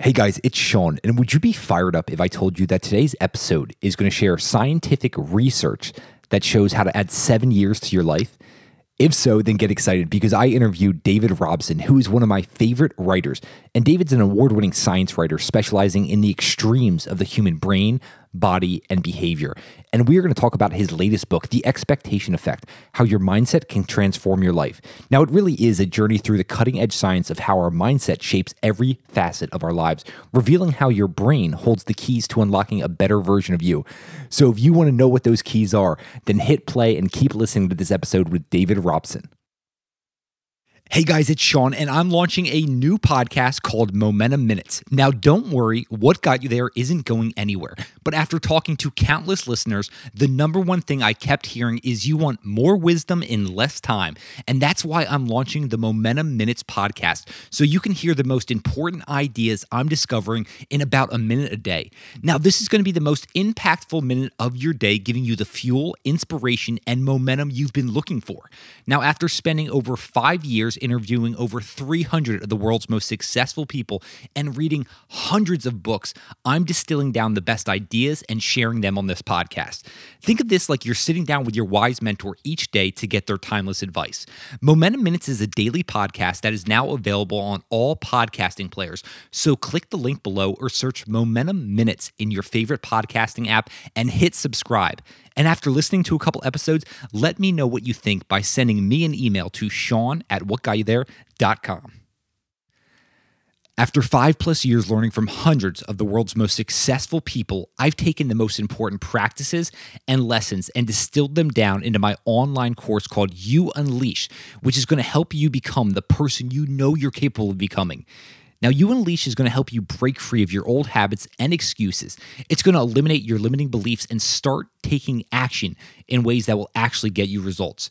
Hey guys, it's Sean, and would you be fired up if I told you that today's episode is going to share scientific research that shows how to add seven years to your life? If so, then get excited because I interviewed David Robson, who is one of my favorite writers. And David's an award winning science writer specializing in the extremes of the human brain, body, and behavior. And we are going to talk about his latest book, The Expectation Effect How Your Mindset Can Transform Your Life. Now, it really is a journey through the cutting edge science of how our mindset shapes every facet of our lives, revealing how your brain holds the keys to unlocking a better version of you. So, if you want to know what those keys are, then hit play and keep listening to this episode with David Robson. Hey guys, it's Sean, and I'm launching a new podcast called Momentum Minutes. Now, don't worry, what got you there isn't going anywhere. But after talking to countless listeners, the number one thing I kept hearing is you want more wisdom in less time. And that's why I'm launching the Momentum Minutes podcast, so you can hear the most important ideas I'm discovering in about a minute a day. Now, this is going to be the most impactful minute of your day, giving you the fuel, inspiration, and momentum you've been looking for. Now, after spending over five years interviewing over 300 of the world's most successful people and reading hundreds of books, I'm distilling down the best ideas and sharing them on this podcast. Think of this like you're sitting down with your wise mentor each day to get their timeless advice. Momentum Minutes is a daily podcast that is now available on all podcasting players. So click the link below or search Momentum Minutes in your favorite podcasting app and hit subscribe. And after listening to a couple episodes, let me know what you think by sending me an email to sean at whatgotyouthere.com. After five plus years learning from hundreds of the world's most successful people, I've taken the most important practices and lessons and distilled them down into my online course called You Unleash, which is going to help you become the person you know you're capable of becoming. Now, You Unleash is going to help you break free of your old habits and excuses. It's going to eliminate your limiting beliefs and start taking action in ways that will actually get you results.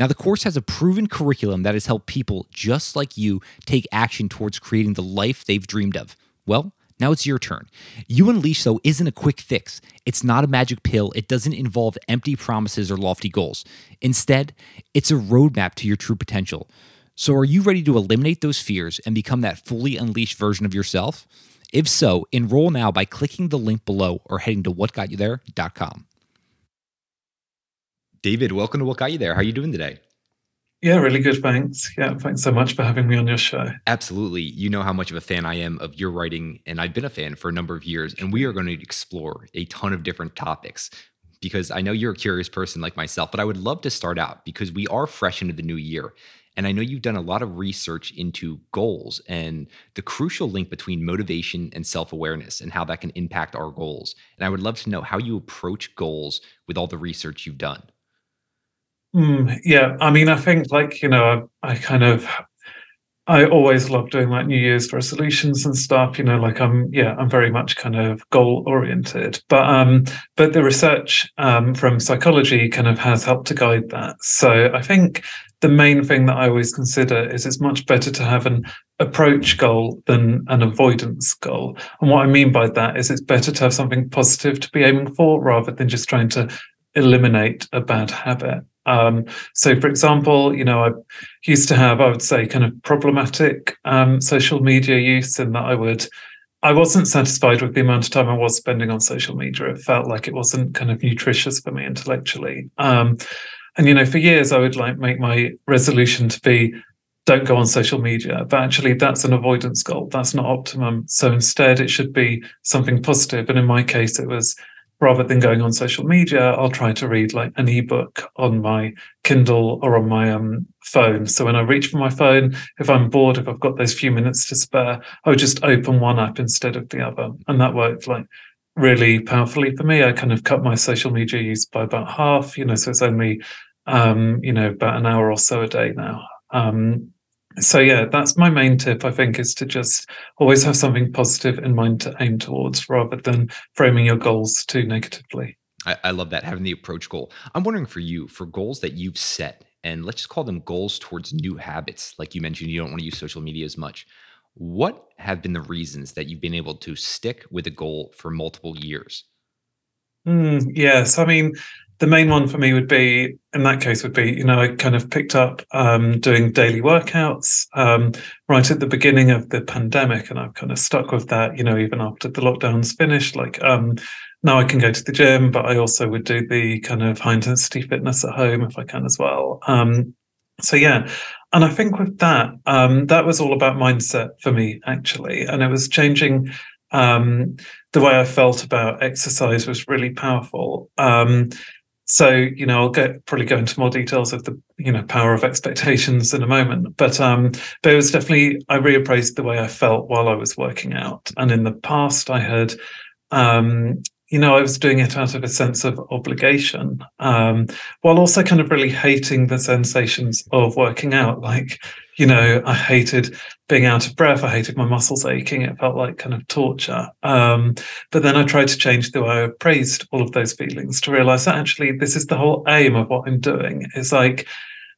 Now, the course has a proven curriculum that has helped people just like you take action towards creating the life they've dreamed of. Well, now it's your turn. You Unleash, though, isn't a quick fix. It's not a magic pill. It doesn't involve empty promises or lofty goals. Instead, it's a roadmap to your true potential. So, are you ready to eliminate those fears and become that fully unleashed version of yourself? If so, enroll now by clicking the link below or heading to whatgotyouthere.com. David, welcome to What Got You There. How are you doing today? Yeah, really good. Thanks. Yeah, thanks so much for having me on your show. Absolutely. You know how much of a fan I am of your writing, and I've been a fan for a number of years. And we are going to explore a ton of different topics because I know you're a curious person like myself. But I would love to start out because we are fresh into the new year. And I know you've done a lot of research into goals and the crucial link between motivation and self awareness and how that can impact our goals. And I would love to know how you approach goals with all the research you've done. Mm, yeah, I mean, I think like you know, I, I kind of, I always love doing like New Year's resolutions and stuff. You know, like I'm, yeah, I'm very much kind of goal oriented. But um, but the research um from psychology kind of has helped to guide that. So I think the main thing that I always consider is it's much better to have an approach goal than an avoidance goal. And what I mean by that is it's better to have something positive to be aiming for rather than just trying to eliminate a bad habit. Um, so, for example, you know, I used to have, I would say, kind of problematic um, social media use, in that I would, I wasn't satisfied with the amount of time I was spending on social media. It felt like it wasn't kind of nutritious for me intellectually. Um, and you know, for years, I would like make my resolution to be don't go on social media. But actually, that's an avoidance goal. That's not optimum. So instead, it should be something positive. And in my case, it was rather than going on social media, I'll try to read like an ebook on my Kindle or on my um, phone. So when I reach for my phone, if I'm bored, if I've got those few minutes to spare, I would just open one app instead of the other. And that worked like really powerfully for me. I kind of cut my social media use by about half, you know, so it's only, um, you know, about an hour or so a day now. Um, so yeah that's my main tip i think is to just always have something positive in mind to aim towards rather than framing your goals too negatively I, I love that having the approach goal. I'm wondering for you, for goals that you've set, and let's just call them goals towards new habits. Like you mentioned, you don't want to use social media as much. What have been the reasons that you've been able to stick with a goal for multiple years? Mm, yes, I mean, the main one for me would be in that case would be you know i kind of picked up um, doing daily workouts um, right at the beginning of the pandemic and i've kind of stuck with that you know even after the lockdowns finished like um, now i can go to the gym but i also would do the kind of high intensity fitness at home if i can as well um, so yeah and i think with that um, that was all about mindset for me actually and it was changing um, the way I felt about exercise was really powerful. So you know i'll get probably go into more details of the you know power of expectations in a moment. But um but it was definitely i reappraised the way i felt while i was working out. And in the past i had um you know i was doing it out of a sense of obligation um while also kind of really hating the sensations of working out like you know, I hated being out of breath. I hated my muscles aching. It felt like kind of torture. Um, but then I tried to change the way I appraised all of those feelings to realize that actually this is the whole aim of what I'm doing. It's like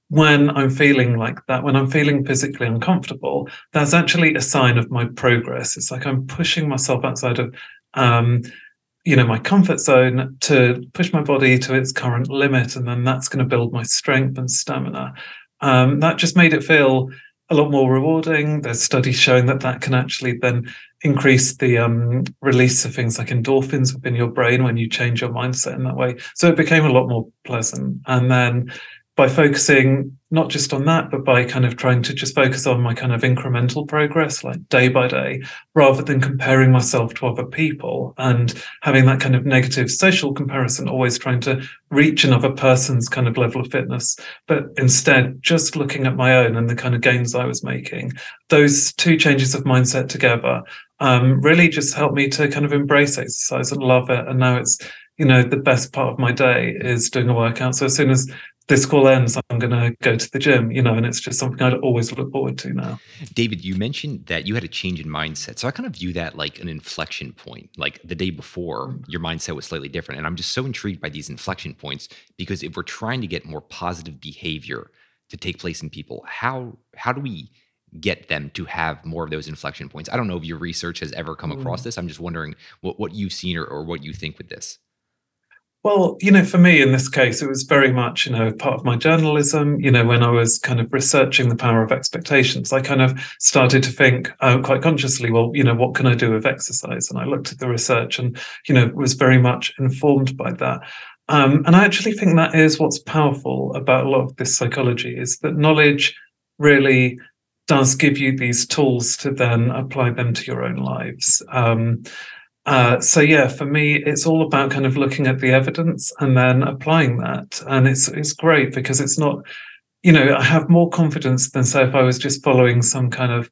when I'm feeling like that, when I'm feeling physically uncomfortable, that's actually a sign of my progress. It's like I'm pushing myself outside of um, you know my comfort zone to push my body to its current limit and then that's going to build my strength and stamina um, that just made it feel a lot more rewarding. There's studies showing that that can actually then increase the um, release of things like endorphins within your brain when you change your mindset in that way. So it became a lot more pleasant. And then by focusing not just on that, but by kind of trying to just focus on my kind of incremental progress, like day by day, rather than comparing myself to other people and having that kind of negative social comparison, always trying to reach another person's kind of level of fitness, but instead just looking at my own and the kind of gains I was making. Those two changes of mindset together um, really just helped me to kind of embrace exercise and love it. And now it's you know the best part of my day is doing a workout so as soon as this call ends, I'm going to go to the gym, you know, and it's just something I'd always look forward to now. David, you mentioned that you had a change in mindset. So I kind of view that like an inflection point. Like the day before, your mindset was slightly different. And I'm just so intrigued by these inflection points because if we're trying to get more positive behavior to take place in people, how how do we get them to have more of those inflection points? I don't know if your research has ever come across mm. this. I'm just wondering what, what you've seen or, or what you think with this. Well, you know, for me in this case, it was very much, you know, part of my journalism. You know, when I was kind of researching the power of expectations, I kind of started to think uh, quite consciously, well, you know, what can I do with exercise? And I looked at the research and, you know, was very much informed by that. Um, and I actually think that is what's powerful about a lot of this psychology is that knowledge really does give you these tools to then apply them to your own lives. Um, uh, so yeah, for me, it's all about kind of looking at the evidence and then applying that, and it's it's great because it's not, you know, I have more confidence than say if I was just following some kind of,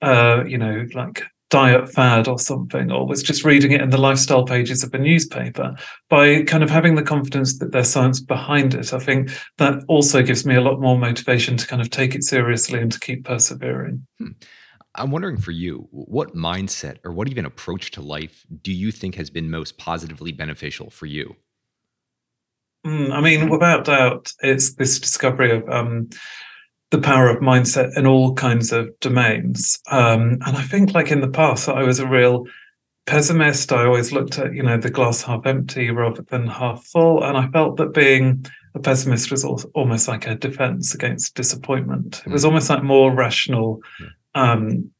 uh, you know, like diet fad or something, or was just reading it in the lifestyle pages of a newspaper. By kind of having the confidence that there's science behind it, I think that also gives me a lot more motivation to kind of take it seriously and to keep persevering. Hmm. I'm wondering for you, what mindset or what even approach to life do you think has been most positively beneficial for you? Mm, I mean, without doubt, it's this discovery of um, the power of mindset in all kinds of domains. Um, and I think, like in the past, I was a real pessimist. I always looked at, you know, the glass half empty rather than half full. And I felt that being a pessimist was almost like a defense against disappointment. It was mm. almost like more rational um,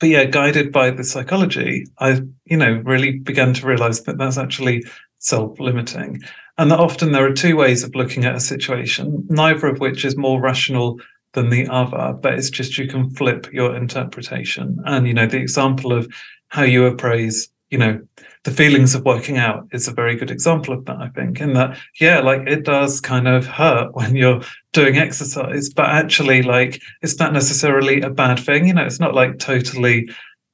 but yeah, guided by the psychology, I, you know, really began to realize that that's actually self-limiting. And that often there are two ways of looking at a situation, neither of which is more rational than the other, but it's just you can flip your interpretation. And, you know, the example of how you appraise, you know, the feelings of working out is a very good example of that, I think, in that, yeah, like it does kind of hurt when you're doing exercise, but actually, like, it's not necessarily a bad thing. You know, it's not like totally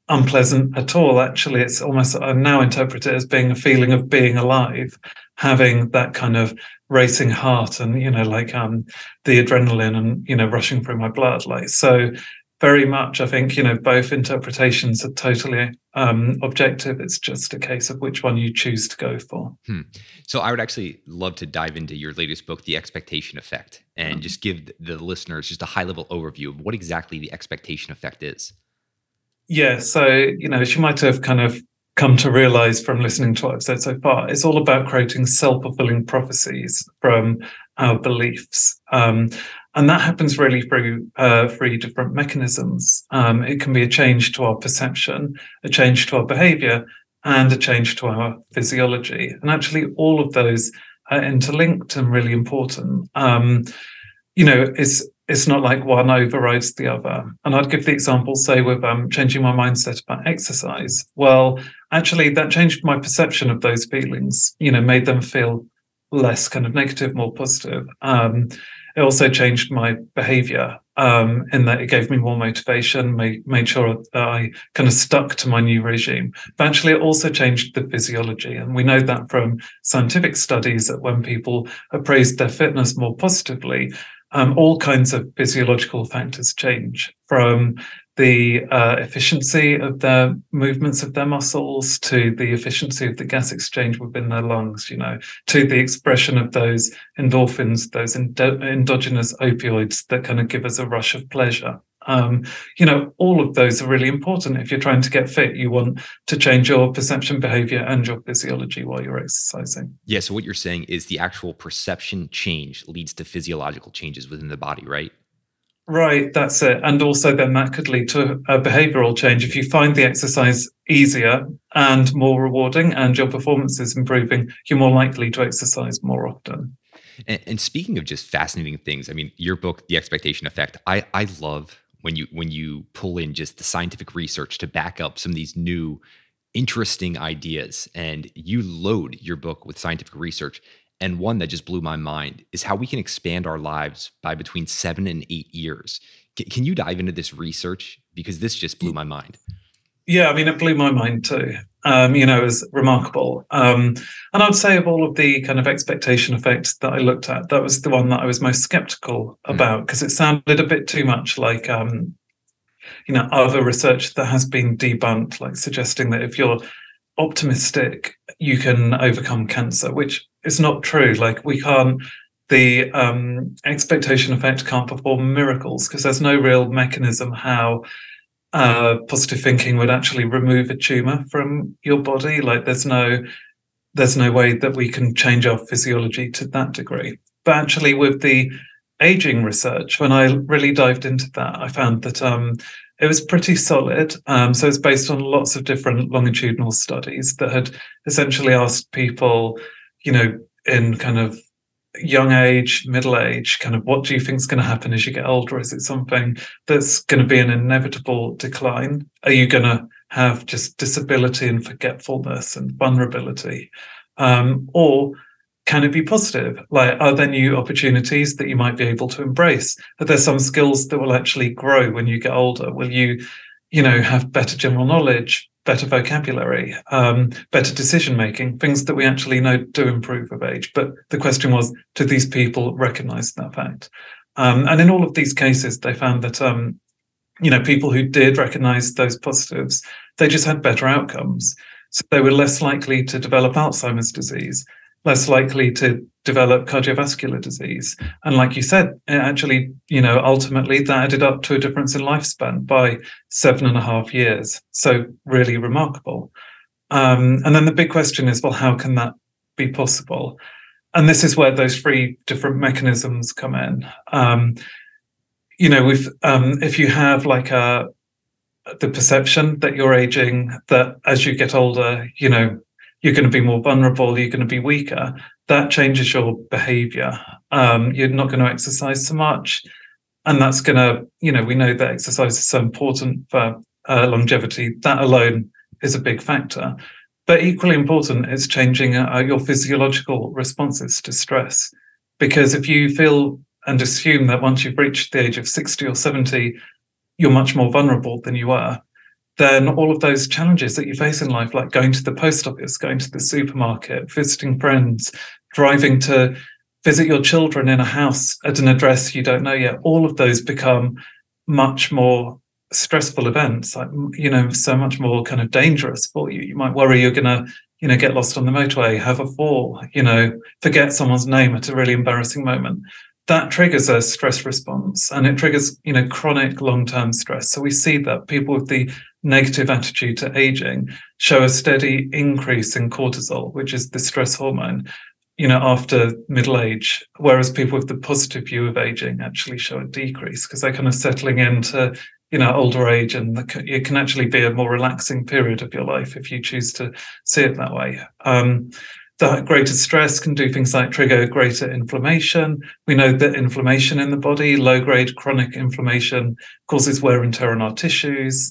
unpleasant at all. Actually, it's almost, I now interpret it as being a feeling of being alive, having that kind of racing heart and, you know, like um the adrenaline and, you know, rushing through my blood. Like, so, very much. I think you know both interpretations are totally um, objective. It's just a case of which one you choose to go for. Hmm. So I would actually love to dive into your latest book, The Expectation Effect, and mm-hmm. just give the listeners just a high level overview of what exactly the expectation effect is. Yeah, so you know, as you might have kind of come to realize from listening to what I've said so far, it's all about creating self fulfilling prophecies from our beliefs. Um, and that happens really through uh, three different mechanisms. Um, it can be a change to our perception, a change to our behavior, and a change to our physiology. And actually, all of those are interlinked and really important. Um, you know, it's it's not like one overrides the other. And I'd give the example, say, with um, changing my mindset about exercise. Well, actually, that changed my perception of those feelings. You know, made them feel less kind of negative, more positive. Um, it also changed my behavior um, in that it gave me more motivation, made, made sure that I kind of stuck to my new regime. But actually, it also changed the physiology. And we know that from scientific studies that when people appraised their fitness more positively, um, all kinds of physiological factors change from the uh, efficiency of their movements of their muscles to the efficiency of the gas exchange within their lungs, you know, to the expression of those endorphins, those endo- endogenous opioids that kind of give us a rush of pleasure. Um, you know, all of those are really important. If you're trying to get fit, you want to change your perception, behavior, and your physiology while you're exercising. Yeah. So, what you're saying is the actual perception change leads to physiological changes within the body, right? Right, that's it. And also, then that could lead to a behavioral change. If you find the exercise easier and more rewarding and your performance is improving, you're more likely to exercise more often. And, and, speaking of just fascinating things, I mean, your book, The Expectation Effect, I, I love when you when you pull in just the scientific research to back up some of these new interesting ideas and you load your book with scientific research and one that just blew my mind is how we can expand our lives by between seven and eight years. C- can you dive into this research? Because this just blew my mind. Yeah, I mean, it blew my mind too. Um, you know, it was remarkable. Um, and I'd say of all of the kind of expectation effects that I looked at, that was the one that I was most skeptical hmm. about because it sounded a bit too much like, um, you know, other research that has been debunked, like suggesting that if you're optimistic, you can overcome cancer, which is not true. Like we can't, the um, expectation effect can't perform miracles because there's no real mechanism how uh, positive thinking would actually remove a tumor from your body. Like there's no, there's no way that we can change our physiology to that degree. But actually, with the aging research, when I really dived into that, I found that um, it was pretty solid. Um, so it's based on lots of different longitudinal studies that had essentially asked people, you know, in kind of young age, middle age, kind of what do you think is going to happen as you get older? Is it something that's going to be an inevitable decline? Are you going to have just disability and forgetfulness and vulnerability? Um, or can it be positive? Like, are there new opportunities that you might be able to embrace? Are there some skills that will actually grow when you get older? Will you, you know, have better general knowledge, better vocabulary, um, better decision making, things that we actually know do improve with age? But the question was, do these people recognize that fact? Um, and in all of these cases, they found that, um, you know, people who did recognize those positives, they just had better outcomes. So they were less likely to develop Alzheimer's disease less likely to develop cardiovascular disease. And like you said, actually, you know, ultimately that added up to a difference in lifespan by seven and a half years. So really remarkable. Um, and then the big question is, well, how can that be possible? And this is where those three different mechanisms come in. Um, you know, with um, if you have like a the perception that you're aging, that as you get older, you know, you're going to be more vulnerable, you're going to be weaker, that changes your behavior. Um, you're not going to exercise so much. And that's going to, you know, we know that exercise is so important for uh, longevity. That alone is a big factor. But equally important is changing uh, your physiological responses to stress. Because if you feel and assume that once you've reached the age of 60 or 70, you're much more vulnerable than you are, then all of those challenges that you face in life, like going to the post office, going to the supermarket, visiting friends, driving to visit your children in a house at an address you don't know yet, all of those become much more stressful events, like you know, so much more kind of dangerous for you. You might worry you're going to, you know, get lost on the motorway, have a fall, you know, forget someone's name at a really embarrassing moment. That triggers a stress response, and it triggers, you know, chronic long-term stress. So we see that people with the negative attitude to aging show a steady increase in cortisol, which is the stress hormone, you know, after middle age, whereas people with the positive view of aging actually show a decrease because they're kind of settling into, you know, older age, and the, it can actually be a more relaxing period of your life if you choose to see it that way. Um, the greater stress can do things like trigger greater inflammation. We know that inflammation in the body, low grade chronic inflammation, causes wear and tear on our tissues.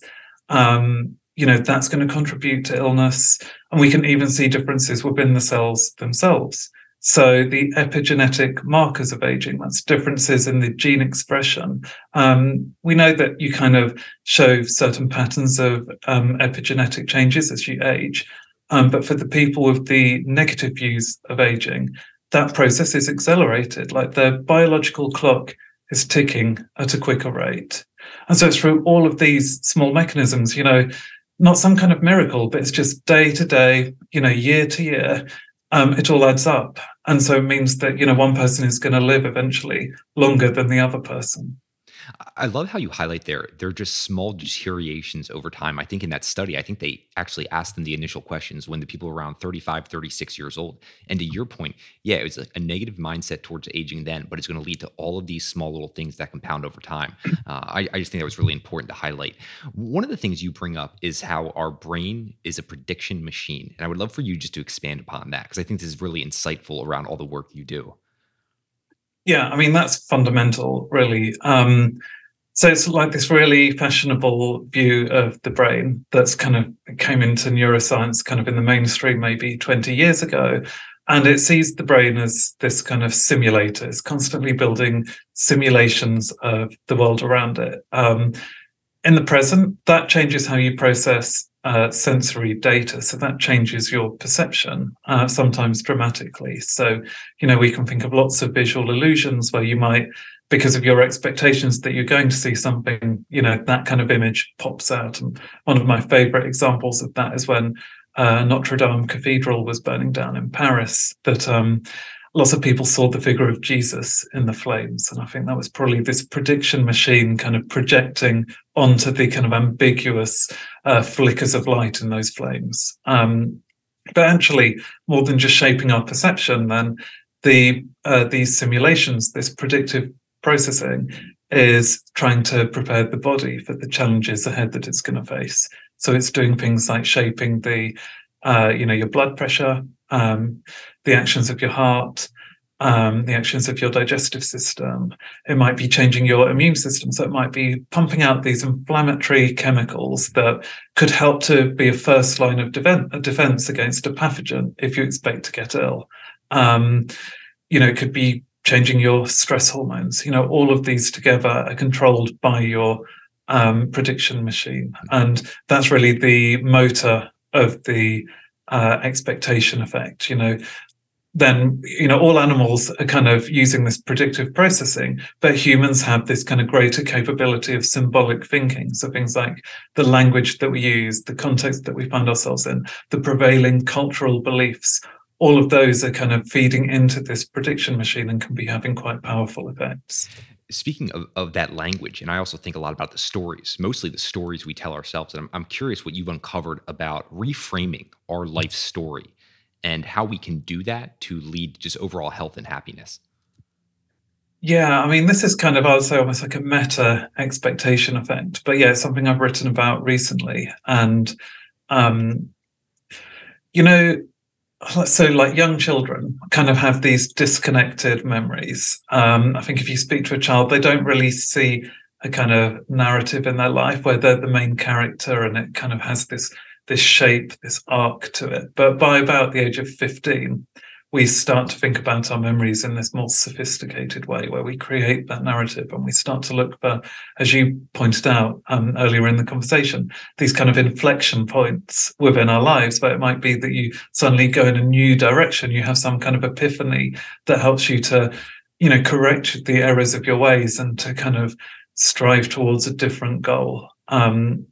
Um, you know, that's going to contribute to illness. And we can even see differences within the cells themselves. So the epigenetic markers of aging, that's differences in the gene expression. Um, we know that you kind of show certain patterns of um, epigenetic changes as you age. Um, but for the people with the negative views of aging, that process is accelerated, like their biological clock is ticking at a quicker rate. And so it's through all of these small mechanisms, you know, not some kind of miracle, but it's just day to day, you know, year to year, um, it all adds up. And so it means that, you know, one person is going to live eventually longer than the other person. I love how you highlight there. They're just small deteriorations over time. I think in that study, I think they actually asked them the initial questions when the people were around 35, 36 years old. And to your point, yeah, it was a, a negative mindset towards aging then, but it's going to lead to all of these small little things that compound over time. Uh, I, I just think that was really important to highlight. One of the things you bring up is how our brain is a prediction machine. And I would love for you just to expand upon that because I think this is really insightful around all the work you do. Yeah, I mean that's fundamental, really. Um, so it's like this really fashionable view of the brain that's kind of came into neuroscience kind of in the mainstream maybe 20 years ago. And it sees the brain as this kind of simulator, it's constantly building simulations of the world around it. Um, in the present, that changes how you process uh, sensory data. So that changes your perception, uh, sometimes dramatically. So, you know, we can think of lots of visual illusions where you might, because of your expectations that you're going to see something, you know, that kind of image pops out. And one of my favorite examples of that is when uh, Notre Dame Cathedral was burning down in Paris, that um, lots of people saw the figure of Jesus in the flames. And I think that was probably this prediction machine kind of projecting onto the kind of ambiguous uh, flickers of light in those flames. Um, but actually, more than just shaping our perception, then the uh, these simulations, this predictive processing, is trying to prepare the body for the challenges ahead that it's going to face. So it's doing things like shaping the, uh, you know, your blood pressure, um, the actions of your heart, um, the actions of your digestive system. It might be changing your immune system. So it might be pumping out these inflammatory chemicals that could help to be a first line of defense against a pathogen if you expect to get ill. Um, you know, it could be changing your stress hormones. You know, all of these together are controlled by your um, prediction machine. And that's really the motor of the uh, expectation effect. You know, then you know all animals are kind of using this predictive processing but humans have this kind of greater capability of symbolic thinking so things like the language that we use the context that we find ourselves in the prevailing cultural beliefs all of those are kind of feeding into this prediction machine and can be having quite powerful effects speaking of, of that language, and I also think a lot about the stories, mostly the stories we tell ourselves. And I'm, I'm curious what you've uncovered about reframing our life story and how we can do that to lead just overall health and happiness. Yeah, I mean, this is kind of, I would say, almost like a meta expectation effect. But yeah, something I've written about recently. And, um, you know, so like young children kind of have these disconnected memories um, i think if you speak to a child they don't really see a kind of narrative in their life where they're the main character and it kind of has this this shape this arc to it. But by about the age of 15 we start to think about our memories in this more sophisticated way where we create that narrative and we start to look for as you pointed out um, earlier in the conversation these kind of inflection points within our lives where it might be that you suddenly go in a new direction you have some kind of epiphany that helps you to you know correct the errors of your ways and to kind of strive towards a different goal. Um,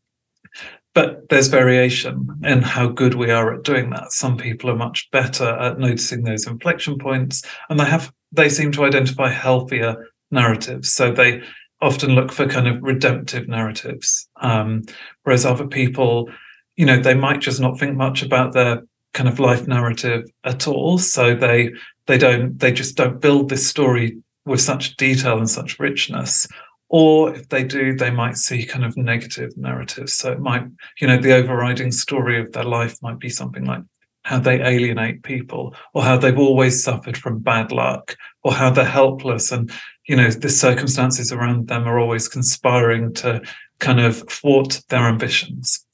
but there's variation in how good we are at doing that. Some people are much better at noticing those inflection points, and they have they seem to identify healthier narratives. So they often look for kind of redemptive narratives, um, whereas other people, you know, they might just not think much about their kind of life narrative at all. So they they don't they just don't build this story with such detail and such richness or if they do they might see kind of negative narratives. So it might you know the overriding story of their life might be something like how they alienate people or how they've always suffered from bad luck or how they're helpless. And you know the circumstances around them are always conspiring to kind of thwart their ambitions.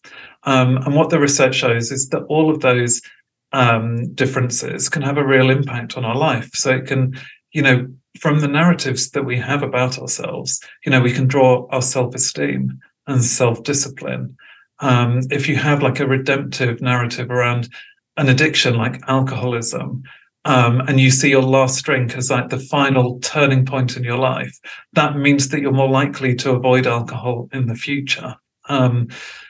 Um, and what the research shows is that all of those um, differences can have a real impact on our life. So it can you know from the narratives that we have about ourselves, you know, we can draw our self-esteem and self-discipline. Um, if you have like a redemptive narrative around an addiction like alcoholism, um, and you see your last drink as like the final turning point in your life, that means that you're more likely to avoid alcohol in the future. Um,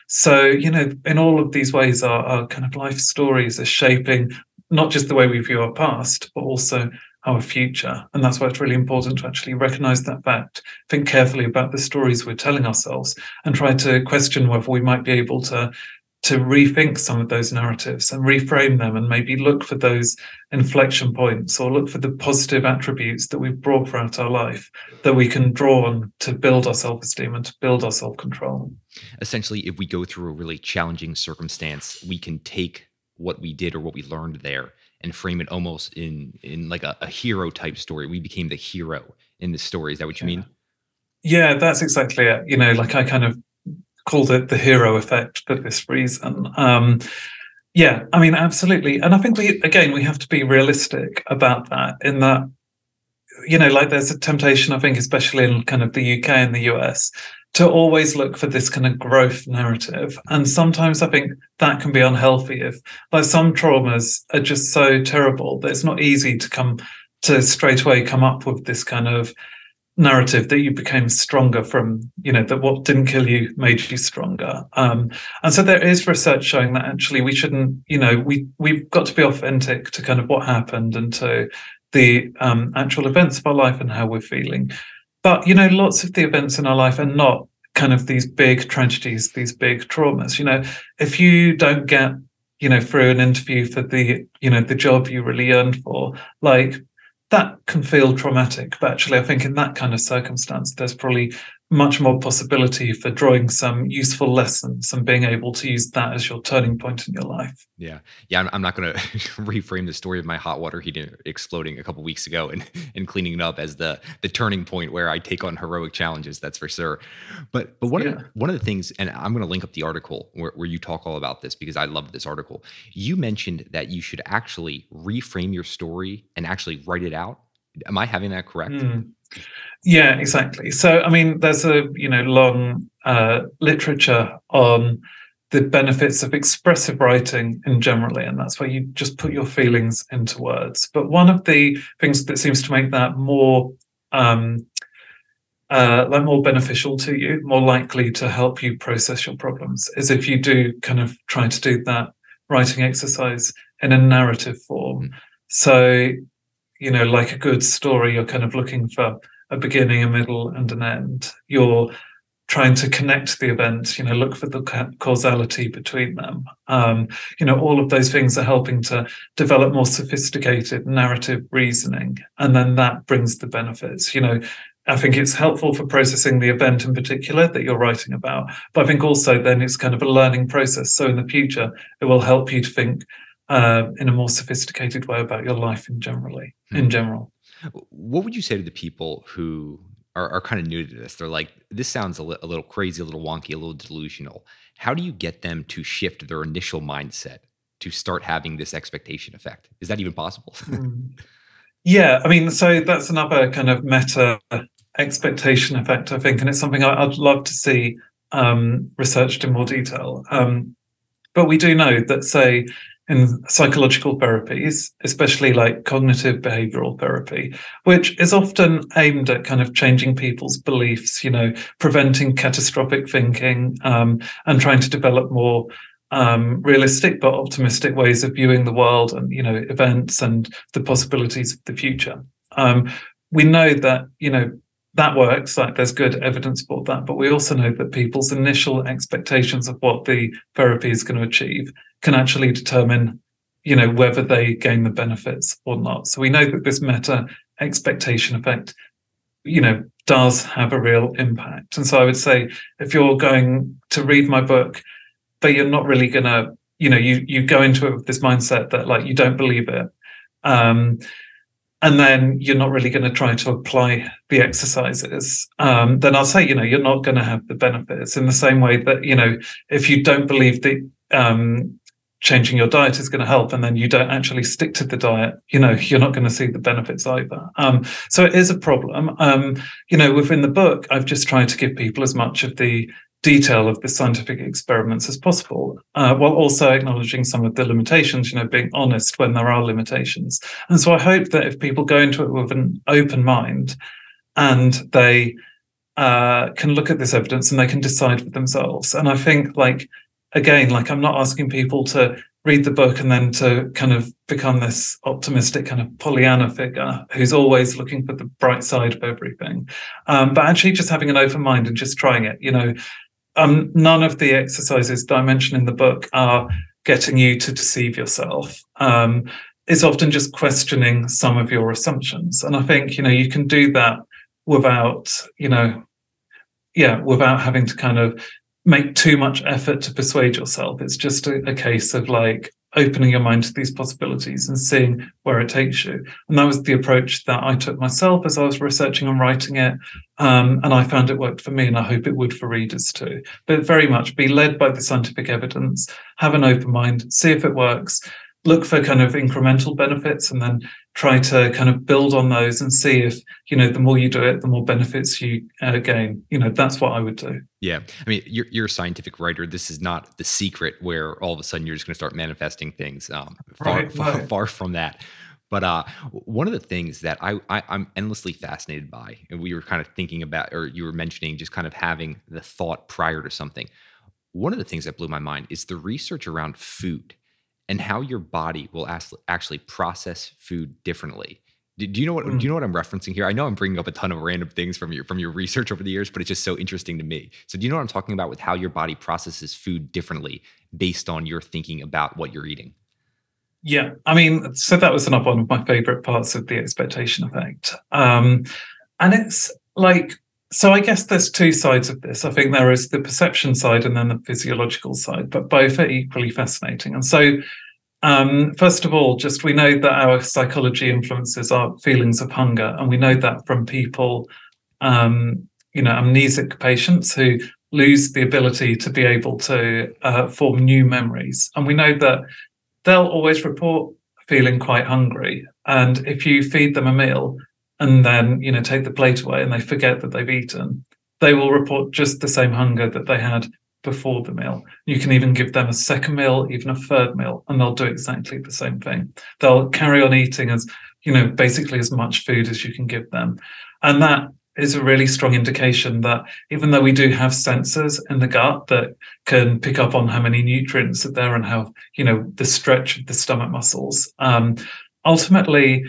so, you know, in all of these ways, our, our kind of life stories are shaping not just the way we view our past, but also our future. And that's why it's really important to actually recognize that fact, think carefully about the stories we're telling ourselves, and try to question whether we might be able to. To rethink some of those narratives and reframe them, and maybe look for those inflection points or look for the positive attributes that we've brought throughout our life that we can draw on to build our self esteem and to build our self control. Essentially, if we go through a really challenging circumstance, we can take what we did or what we learned there and frame it almost in in like a, a hero type story. We became the hero in the story. Is that what you mean? Yeah, that's exactly it. You know, like I kind of called it the hero effect for this reason. Um, yeah, I mean, absolutely. And I think we, again, we have to be realistic about that in that, you know, like there's a temptation, I think, especially in kind of the UK and the US, to always look for this kind of growth narrative. And sometimes I think that can be unhealthy if like some traumas are just so terrible that it's not easy to come to straight away come up with this kind of narrative that you became stronger from you know that what didn't kill you made you stronger um, and so there is research showing that actually we shouldn't you know we we've got to be authentic to kind of what happened and to the um, actual events of our life and how we're feeling but, you know, lots of the events in our life are not kind of these big tragedies, these big traumas. You know, if you don't get, you know, through an interview for the, you know, the job you really yearned for, like that can feel traumatic. But actually, I think in that kind of circumstance, there's probably much more possibility for drawing some useful lessons and being able to use that as your turning point in your life. Yeah. Yeah. I'm, I'm not going to reframe the story of my hot water heater exploding a couple weeks ago and, and cleaning it up as the, the turning point where I take on heroic challenges. That's for sure. But, but one yeah. of the, one of the things, and I'm going to link up the article where, where you talk all about this because I love this article. You mentioned that you should actually reframe your story and actually write it out. Am I having that correct? Mm. Yeah, exactly. So, I mean, there's a you know long uh, literature on the benefits of expressive writing in generally, and that's where you just put your feelings into words. But one of the things that seems to make that more um, uh, like more beneficial to you, more likely to help you process your problems, is if you do kind of try to do that writing exercise in a narrative form. Mm. So, you know, like a good story, you're kind of looking for a beginning, a middle, and an end. You're trying to connect the events, you know, look for the causality between them. Um, you know, all of those things are helping to develop more sophisticated narrative reasoning. And then that brings the benefits. You know, I think it's helpful for processing the event in particular that you're writing about. But I think also then it's kind of a learning process. So in the future, it will help you to think uh, in a more sophisticated way about your life in generally, mm. in general. What would you say to the people who are, are kind of new to this? They're like, this sounds a, li- a little crazy, a little wonky, a little delusional. How do you get them to shift their initial mindset to start having this expectation effect? Is that even possible? mm. Yeah, I mean, so that's another kind of meta expectation effect, I think, and it's something I, would love to see um, researched in more detail. Um, but we do know that, say, in psychological therapies, especially like cognitive behavioral therapy, which is often aimed at kind of changing people's beliefs, you know, preventing catastrophic thinking um, and trying to develop more um, realistic but optimistic ways of viewing the world and, you know, events and the possibilities of the future. Um, we know that, you know, that works like there's good evidence for that but we also know that people's initial expectations of what the therapy is going to achieve can actually determine you know whether they gain the benefits or not. So we know that this meta expectation effect you know does have a real impact. And so i would say if you're going to read my book but you're not really going to you know you you go into it with this mindset that like you don't believe it um and then you're not really going to try to apply the exercises, um, then I'll say, you know, you're not going to have the benefits in the same way that, you know, if you don't believe that um, changing your diet is going to help and then you don't actually stick to the diet you know you're not going to see the benefits either. Um, so it is a problem. Um, you know within the book i've just tried to give people as much of the detail of the scientific experiments as possible uh, while also acknowledging some of the limitations you know being honest when there are limitations. And so i hope that if people go into it with an open mind and they uh, can look at this evidence and they can decide for themselves. And i think like again, like I'm not asking people to read the book and then to kind of become this optimistic kind of Pollyanna figure who's always looking for the bright side of everything, um, but actually just having an open mind and just trying it. You know, um, none of the exercises that I mention in the book are getting you to deceive yourself. Um, it's often just questioning some of your assumptions, and I think you know you can do that without you know yeah without having to kind of make too much effort to persuade yourself. It's just a, a, case of like opening your mind to these possibilities and seeing where it takes you. And that was the approach that I took myself as I was researching and writing it. Um, and I found it worked for me, and I hope it would for readers too. But very much be led by the scientific evidence, have an open mind, see if it works, look for kind of incremental benefits and then try to kind of build on those and see if you know the more you do it the more benefits you uh, gain. You know that's what i would do. Yeah. I mean you're, you're a scientific writer. This is not the secret where all of a sudden you're just going to start manifesting things um, far, right, far, right. far from that. But uh, one of the things that I, I i'm endlessly fascinated by and we were kind of thinking about or you were mentioning just kind of having the thought prior to something. One of the things that blew my mind is the research around food and how your body will actually process food differently. Do you know what? Mm. Do you know what I'm referencing here? I know I'm bringing up a ton of random things from your from your research over the years, but it's just so interesting to me. So, do you know what I'm talking about with how your body processes food differently based on your thinking about what you're eating? Yeah, I mean, so that was another one of my favorite parts of the expectation effect, um, and it's like so I guess there's two sides of this. I think there is the perception side and then the physiological side, but both are equally fascinating. And so, um, first of all, just we know that our psychology influences our feelings of hunger, and we know that from people, um, you know, amnesic patients who lose the ability to be able to uh, form new memories, and we know that they'll always report feeling quite hungry, and if you feed them a meal and then you know take the plate away and they forget that they've eaten they will report just the same hunger that they had before the meal. You can even give them a second meal even a third meal and they'll do exactly the same thing. They'll carry on eating as you know basically as much food as you can give them. And that is a really strong indication that even though we do have sensors in the gut that can pick up on how many nutrients are there and how you know the stretch of the stomach muscles um, ultimately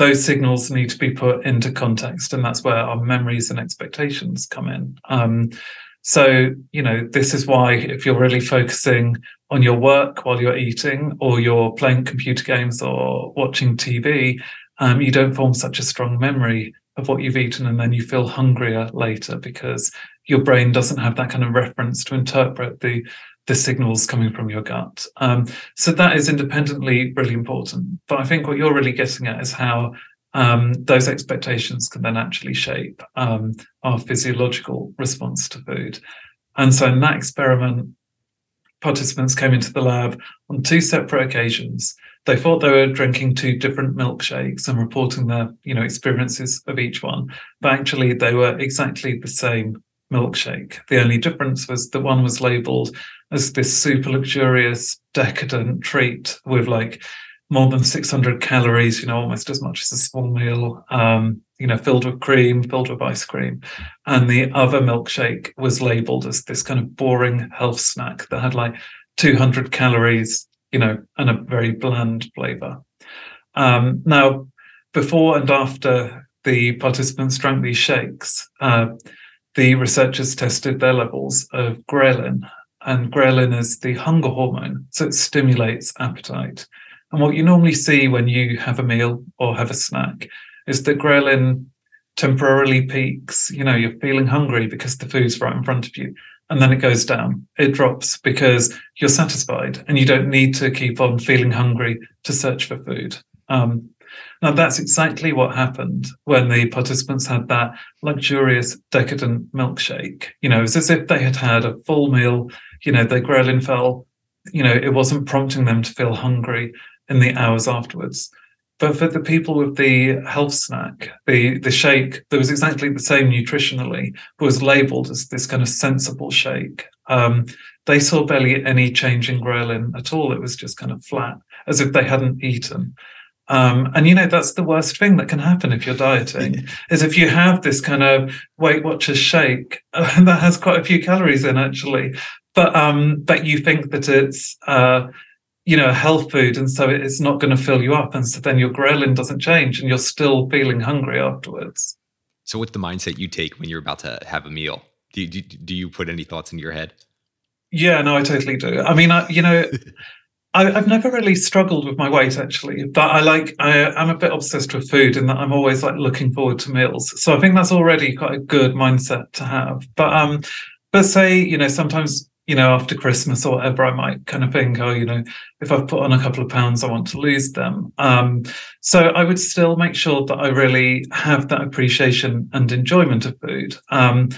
those signals need to be put into context and that's where our memories and expectations come in. Um, so you know this is why if you're really focusing on your work while you're eating or you're playing computer games or watching tv um, you don't form such a strong memory of what you've eaten and then you feel hungrier later because your brain doesn't have that kind of reference to interpret the the signals coming from your gut. Um, so that is independently really important. But I think what you're really getting at is how um, those expectations can then actually shape um, our physiological response to food. And so in that experiment, participants came into the lab on two separate occasions. They thought they were drinking two different milkshakes and reporting their, you know, experiences of each one, but actually they were exactly the same milkshake. The only difference was that one was labeled as this super luxurious, decadent treat with like more than 600 calories, you know, almost as much as a small meal, um, you know, filled with cream, filled with ice cream. And the other milkshake was labeled as this kind of boring health snack that had like 200 calories, you know, and a very bland flavor. Um, now, before and after the participants drank these shakes, uh, the researchers tested their levels of ghrelin. And ghrelin is the hunger hormone, so it stimulates appetite. And what you normally see when you have a meal or have a snack is that ghrelin temporarily peaks. You know, you're feeling hungry because the food's right in front of you. And then it goes down. It drops because you're satisfied and you don't need to keep on feeling hungry to search for food. Um, now, that's exactly what happened when the participants had that luxurious, decadent milkshake. You know, it's as if they had had a full meal. You know, their ghrelin fell. You know, it wasn't prompting them to feel hungry in the hours afterwards. But for the people with the health snack, the the shake that was exactly the same nutritionally, but was labelled as this kind of sensible shake. Um, they saw barely any change in ghrelin at all. It was just kind of flat, as if they hadn't eaten. Um, and you know that's the worst thing that can happen if you're dieting is if you have this kind of Weight Watchers shake that has quite a few calories in actually, but um, but you think that it's uh, you know, a health food, and so it's not going to fill you up, and so then your ghrelin doesn't change, and you're still feeling hungry afterwards. So, what's the mindset you take when you're about to have a meal? Do you, do, do you put any thoughts in your head? Yeah, no, I totally do. I mean, I, you know, I, have never really struggled with my weight actually, but I like I, I'm a bit obsessed with food in that I'm always like looking forward to meals. So I think that's already quite a good mindset to have. But um, but say you know sometimes you know, after Christmas or whatever, I might kind of think, oh, you know, if I've put on a couple of pounds, I want to lose them. Um, so I would still make sure that I really have that appreciation and enjoyment of food. Um,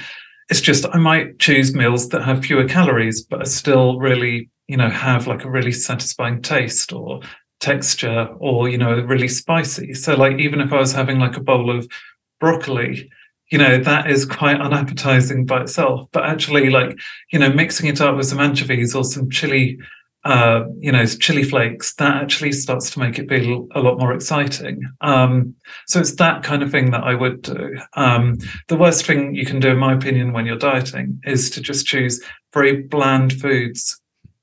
it's just I might choose meals that have fewer calories, but are still really, you know, have like a really satisfying taste or texture or, you know, really spicy. So like even if I was having like a bowl of broccoli, you know that is quite unappetizing by itself. But actually like you know mixing it up with some anchovies or some chili uh, you know chili flakes that actually starts to make it feel a lot more exciting. Um, so it's that kind of thing that i would do. Um, the worst thing you can do in my opinion when you're dieting is to just choose very bland foods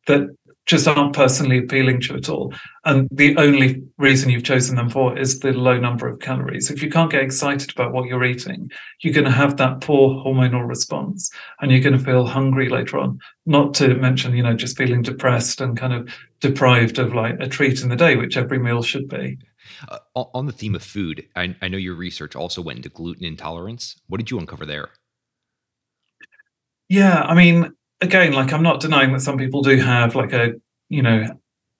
that just aren't personally appealing to you at all. And the only reason you've chosen them for is the low number of calories. If you can't get excited about what you're eating, you're going to have that poor hormonal response and you're going to feel hungry later on. Not to mention, you know, just feeling depressed and kind of deprived of like a treat in the day, which every meal should be. Uh, on the theme of food, I, I know your research also went into gluten intolerance. What did you uncover there? Yeah, I mean, again, like I'm not denying that some people do have like a, you know,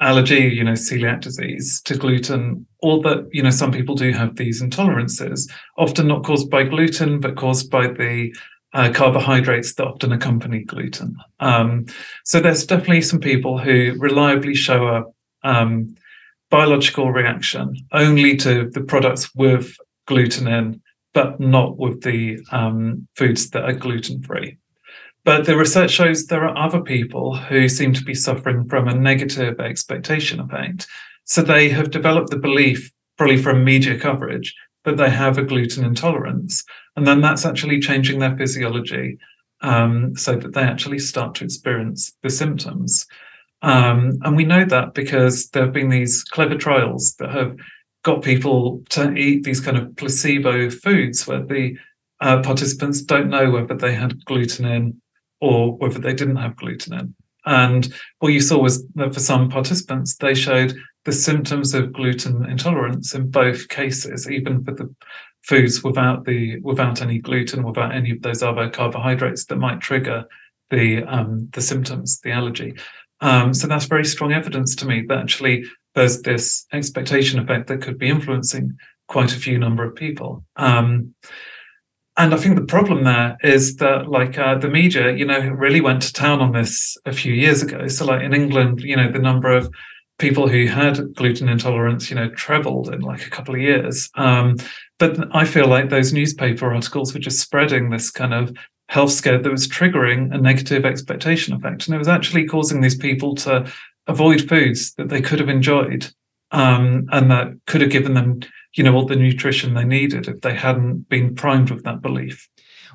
allergy, you know, celiac disease to gluten, or that, you know, some people do have these intolerances, often not caused by gluten, but caused by the uh, carbohydrates that often accompany gluten. Um, so there's definitely some people who reliably show a um, biological reaction only to the products with gluten in, but not with the um, foods that are gluten free. But the research shows there are other people who seem to be suffering from a negative expectation effect. So they have developed the belief, probably from media coverage, that they have a gluten intolerance. And then that's actually changing their physiology um, so that they actually start to experience the symptoms. Um, and we know that because there have been these clever trials that have got people to eat these kind of placebo foods where the uh, participants don't know whether they had gluten in or whether they didn't have gluten in. And what you saw was that for some participants, they showed the symptoms of gluten intolerance in both cases, even for the foods without the without any gluten, without any of those other carbohydrates that might trigger the um, the symptoms, the allergy. Um, so that's very strong evidence to me that actually there's this expectation effect that could be influencing quite a few number of people. Um, and I think the problem there is that, like, uh, the media, you know, really went to town on this a few years ago. So, like in England, you know, the number of people who had gluten intolerance, you know, trebled in like a couple of years. Um, but I feel like those newspaper articles were just spreading this kind of health scare that was triggering a negative expectation effect. And it was actually causing these people to avoid foods that they could have enjoyed um, and that could have given them, you know, all the nutrition they needed if they hadn't been primed with that belief.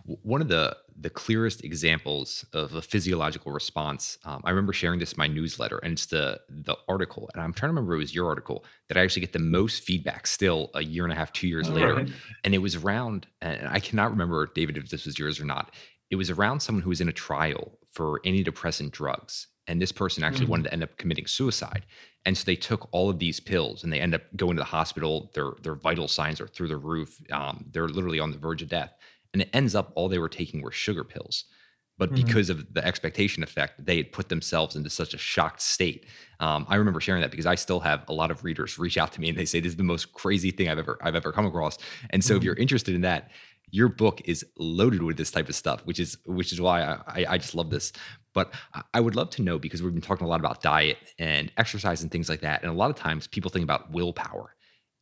One of the the clearest examples of a physiological response. Um, I remember sharing this in my newsletter, and it's the the article, and I'm trying to remember it was your article that I actually get the most feedback still a year and a half, two years later, Right. and it was around. And I cannot remember David if this was yours or not. It was around someone who was in a trial for antidepressant drugs, and this person actually Mhm. wanted to end up committing suicide. And so they took all of these pills, and they end up going to the hospital. Their their vital signs are through the roof. Um, they're literally on the verge of death and it ends up all they were taking were sugar pills but Mhm. because of the expectation effect they had put themselves into such a shocked state um, i remember sharing that because i still have a lot of readers reach out to me and they say this is the most crazy thing i've ever i've ever come across and so if Mhm. you're interested in that your book is loaded with this type of stuff which is which is why i, I just love this but I- would love to know because we've been talking a lot about diet and exercise and things like that and a lot of times people think about willpower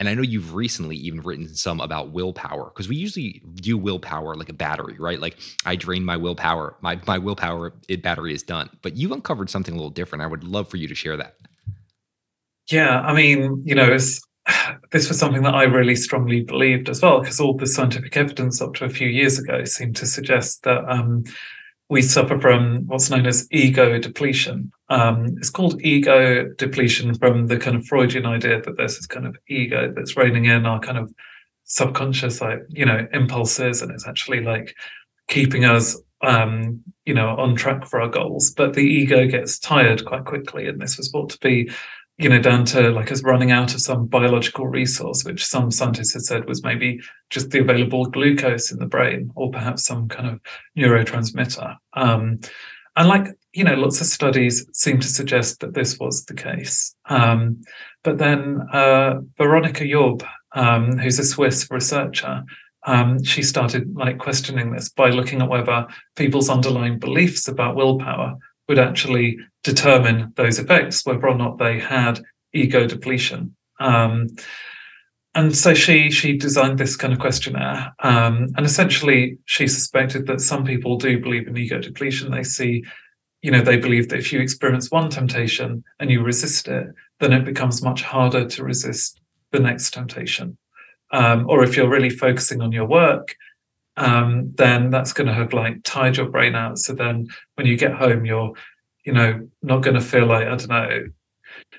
and I know you've recently even written some about willpower because we usually view willpower like a battery, right? Like I drain my willpower, my my willpower it battery is done. But you've uncovered something a little different. I would love for you to share that. Yeah, I mean, you know, this was something that I really strongly believed as well, because all the scientific evidence up to a few years ago seemed to suggest that um, we suffer from what's known as ego depletion. Um, it's called ego depletion from the kind of Freudian idea that there's this kind of ego that's reigning in our kind of subconscious, like, you know, impulses, and it's actually like keeping us um, you know, on track for our goals. But the ego gets tired quite quickly, and this was thought to be you know, down to like us running out of some biological resource, which some scientists had said was maybe just the available glucose in the brain, or perhaps some kind of neurotransmitter. Um, and like you know, lots of studies seem to suggest that this was the case. Um, but then uh, Veronika Job, um, who's a Swiss researcher, um, she started like questioning this by looking at whether people's underlying beliefs about willpower would actually determine those effects, whether or not they had ego depletion. Um, and so she she designed this kind of questionnaire, um, and essentially she suspected that some people do believe in ego depletion. They see, you know, they believe that if you experience one temptation and you resist it, then it becomes much harder to resist the next temptation. Um, or if you're really focusing on your work, um, then that's going to have like tired your brain out. So then when you get home, you're, you know, not going to feel like, I don't know,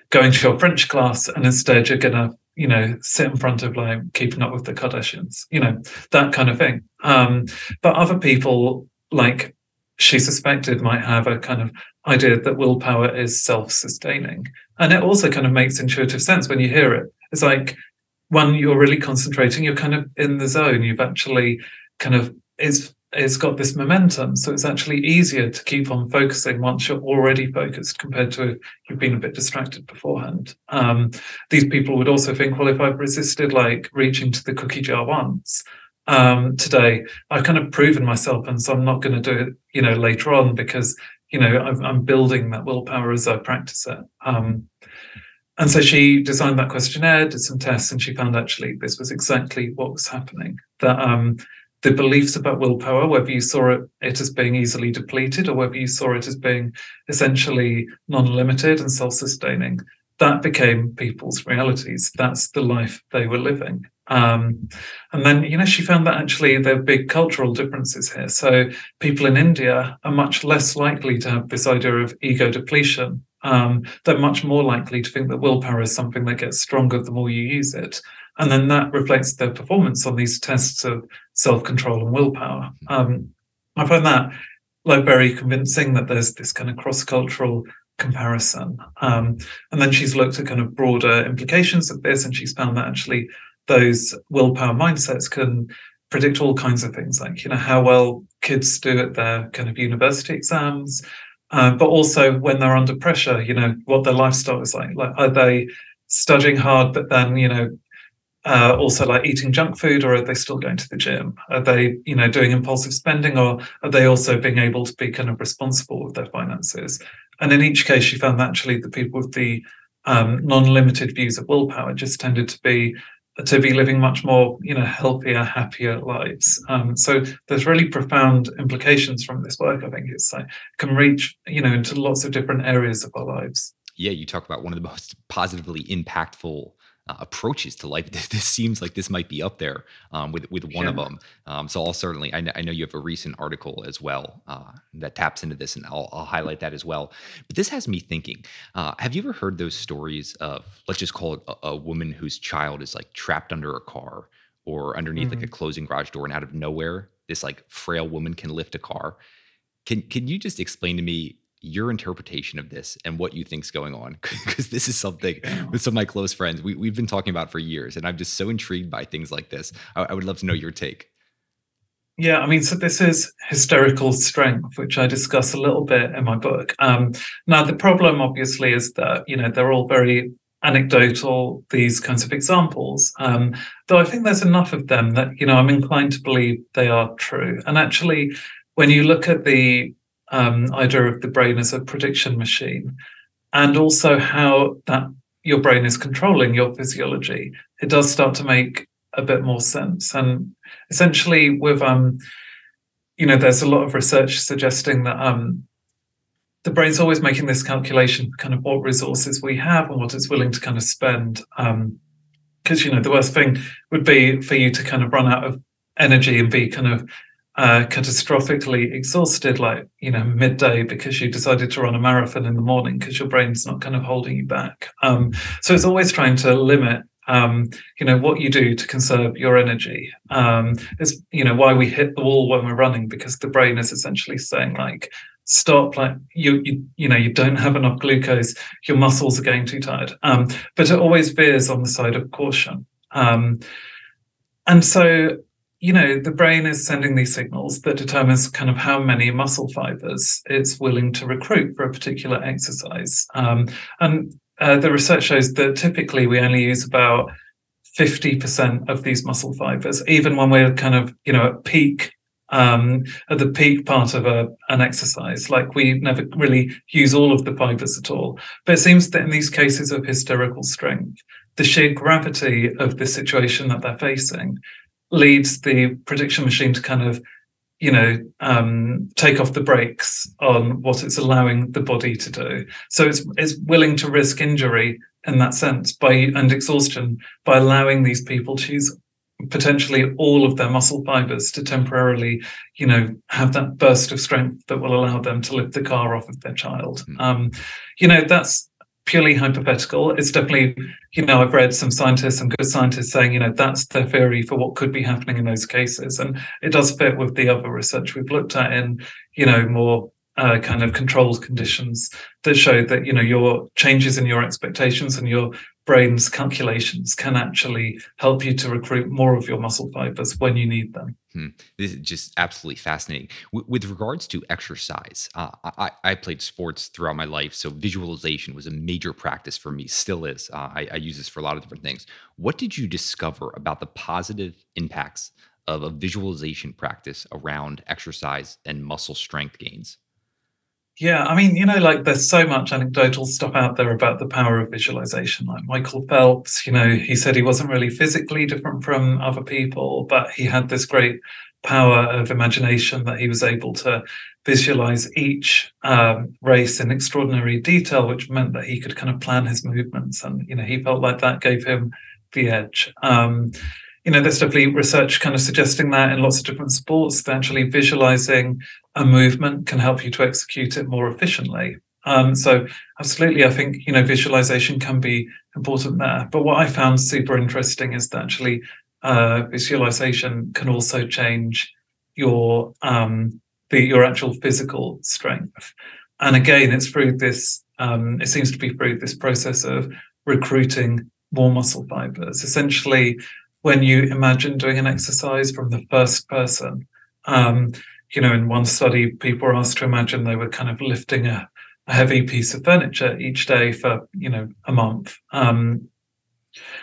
going to your French class and instead you're going to, you know, sit in front of like keeping up with the Kardashians, you know, that kind of thing. Um, but other people, like she suspected, might have a kind of idea that willpower is self sustaining. And it also kind of makes intuitive sense when you hear it. It's like, when you're really concentrating, you're kind of in the zone. You've actually kind of it's it's got this momentum, so it's actually easier to keep on focusing once you're already focused compared to if you've been a bit distracted beforehand. Um, these people would also think, well, if I've resisted like reaching to the cookie jar once um, today, I've kind of proven myself, and so I'm not going to do it, you know, later on because you know I'm, I'm building that willpower as I practice it. Um, and so she designed that questionnaire, did some tests, and she found actually this was exactly what was happening. That um, the beliefs about willpower, whether you saw it, it as being easily depleted or whether you saw it as being essentially non-limited and self-sustaining, that became people's realities. That's the life they were living. Um, and then, you know, she found that actually there are big cultural differences here. So people in India are much less likely to have this idea of ego depletion um, they're much more likely to think that willpower is something that gets stronger the more you use it. And then that reflects their performance on these tests of self control and willpower. Um, I find that like very convincing that there's this kind of cross cultural comparison. Um, and then she's looked at kind of broader implications of this, and she's found that actually those willpower mindsets can predict all kinds of things, like you know how well kids do at their kind of university exams, uh, but also when they're under pressure, you know, what their lifestyle is like. Like, are they studying hard, but then, you know, uh, also like eating junk food, or are they still going to the gym? Are they, you know, doing impulsive spending, or are they also being able to be kind of responsible with their finances? And in each case, she found that actually the people with the um, non-limited views of willpower just tended to be to be living much more, you know, healthier, happier lives. Um, so there's really profound implications from this work. I think it's like can reach, you know, into lots of different areas of our lives. Yeah, you talk about one of the most positively impactful uh, approaches to life. This, this, seems like this might be up there um, with with one yeah. of them. Um, so I'll certainly. I, I, know you have a recent article as well uh, that taps into this, and I'll, I'll, highlight that as well. But this has me thinking. Uh, have you ever heard those stories of let's just call it a, a woman whose child is like trapped under a car or underneath mm-hmm. like a mm-hmm. closing garage door, and out of nowhere, this like frail woman can lift a car. Can can you just explain to me your interpretation of this and what you think's going on because this is something with some of my close friends we, we've been talking about for years and i'm just so intrigued by things like this. I, I would love to know your take. Yeah i mean so this is hysterical strength which i discuss a little bit in my book. Um, now the problem obviously is that you know they're all very anecdotal these kinds of examples. Um, though i think there's enough of them that you know i'm inclined to believe they are true. And actually when you look at the um, idea of the brain as a prediction machine, and also how that your brain is controlling your physiology, it does start to make a bit more sense. And essentially, with um, you know, there's a lot of research suggesting that um, the brain's always making this calculation for kind of what resources we have and what it's willing to kind of spend. Um, because you know, the worst thing would be for you to kind of run out of energy and be kind of uh, catastrophically exhausted, like you know midday, because you decided to run a marathon in the morning because your brain's not kind of holding you back. Um, so it's always trying to limit, um, you know, what you do to conserve your energy. Um, it's you know why we hit the wall when we're running because the brain is essentially saying like stop like you you you know you don't have enough glucose your muscles are getting too tired um, but it always veers on the side of caution um, and so you know, the brain is sending these signals that determines kind of how many muscle fibers it's willing to recruit for a particular exercise. Um, and uh, the research shows that typically we only use about 50% of these muscle fibers, even when we're kind of, you know, at peak, um, at the peak part of a, an exercise. Like we never really use all of the fibers at all. But it seems that in these cases of hysterical strength, the sheer gravity of the situation that they're facing leads the prediction machine to kind of you know um, take off the brakes on what it's allowing the body to do so it's it's willing to risk injury in that sense by and exhaustion by allowing these people to use potentially all of their muscle fibers to temporarily you know have that burst of strength that will allow them to lift the car off of their child mm. um, you know that's purely hypothetical. It's definitely, you know, I've read some scientists, some good scientists saying, you know, that's the theory for what could be happening in those cases. And it does fit with the other research we've looked at in, you know, more uh, kind of controlled conditions that show that, you know, your changes in your expectations and your brain's calculations can actually help you to recruit more of your muscle fibers when you need them. Hmm. This is just absolutely fascinating. W- with regards to exercise, uh, I-, I, played sports throughout my life, so visualization was a major practice for me, still is. Uh, I-, I use this for a lot of different things. What did you discover about the positive impacts of a visualization practice around exercise and muscle strength gains? Yeah, I mean, you know, like there's so much anecdotal stuff out there about the power of visualization. Like Michael Phelps, you know, he said he wasn't really physically different from other people, but he had this great power of imagination that he was able to visualize each um, race in extraordinary detail, which meant that he could kind of plan his movements. And, you know, he felt like that gave him the edge. Um, you know, there's definitely research kind of suggesting that in lots of different sports, that actually visualizing a movement can help you to execute it more efficiently. Um, so absolutely, I think you know visualization can be important there. But what I found super interesting is that actually uh, visualization can also change your um, the your actual physical strength. And again, it's through this. Um, it seems to be through this process of recruiting more muscle fibers. Essentially, when you imagine doing an exercise from the first person. Um, you know, in one study, people were asked to imagine they were kind of lifting a, a heavy piece of furniture each day for, you know, a month. Um,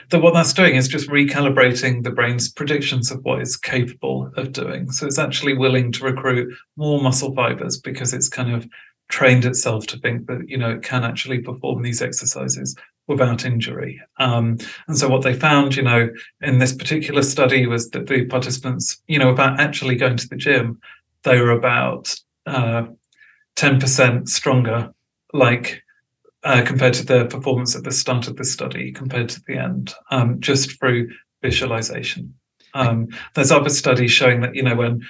that what that's doing is just recalibrating the brain's predictions of what it's capable of doing. So it's actually willing to recruit more muscle fibers because it's kind of trained itself to think that you know it can actually perform these exercises without injury. Um, and so what they found, you know, in this particular study was that the participants, you know, about actually going to the gym, they were about uh, 10% stronger, like uh, compared to their performance at the start of the study compared to the end, um, just through visualization. Um, there's other studies showing that, you know, when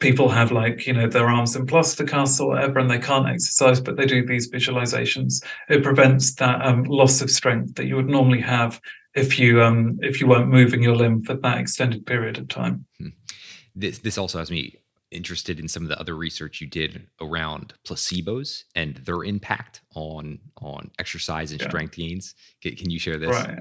people have like you know their arms in plaster casts or whatever and they can't exercise but they do these visualizations. It prevents that um, loss of strength that you would normally have if you um if you weren't moving your limb for that extended period of time. Hmm. this this also has me interested in some of the other research you did around placebos and their impact on on exercise and yeah. strength gains. Can, can you share this? Right.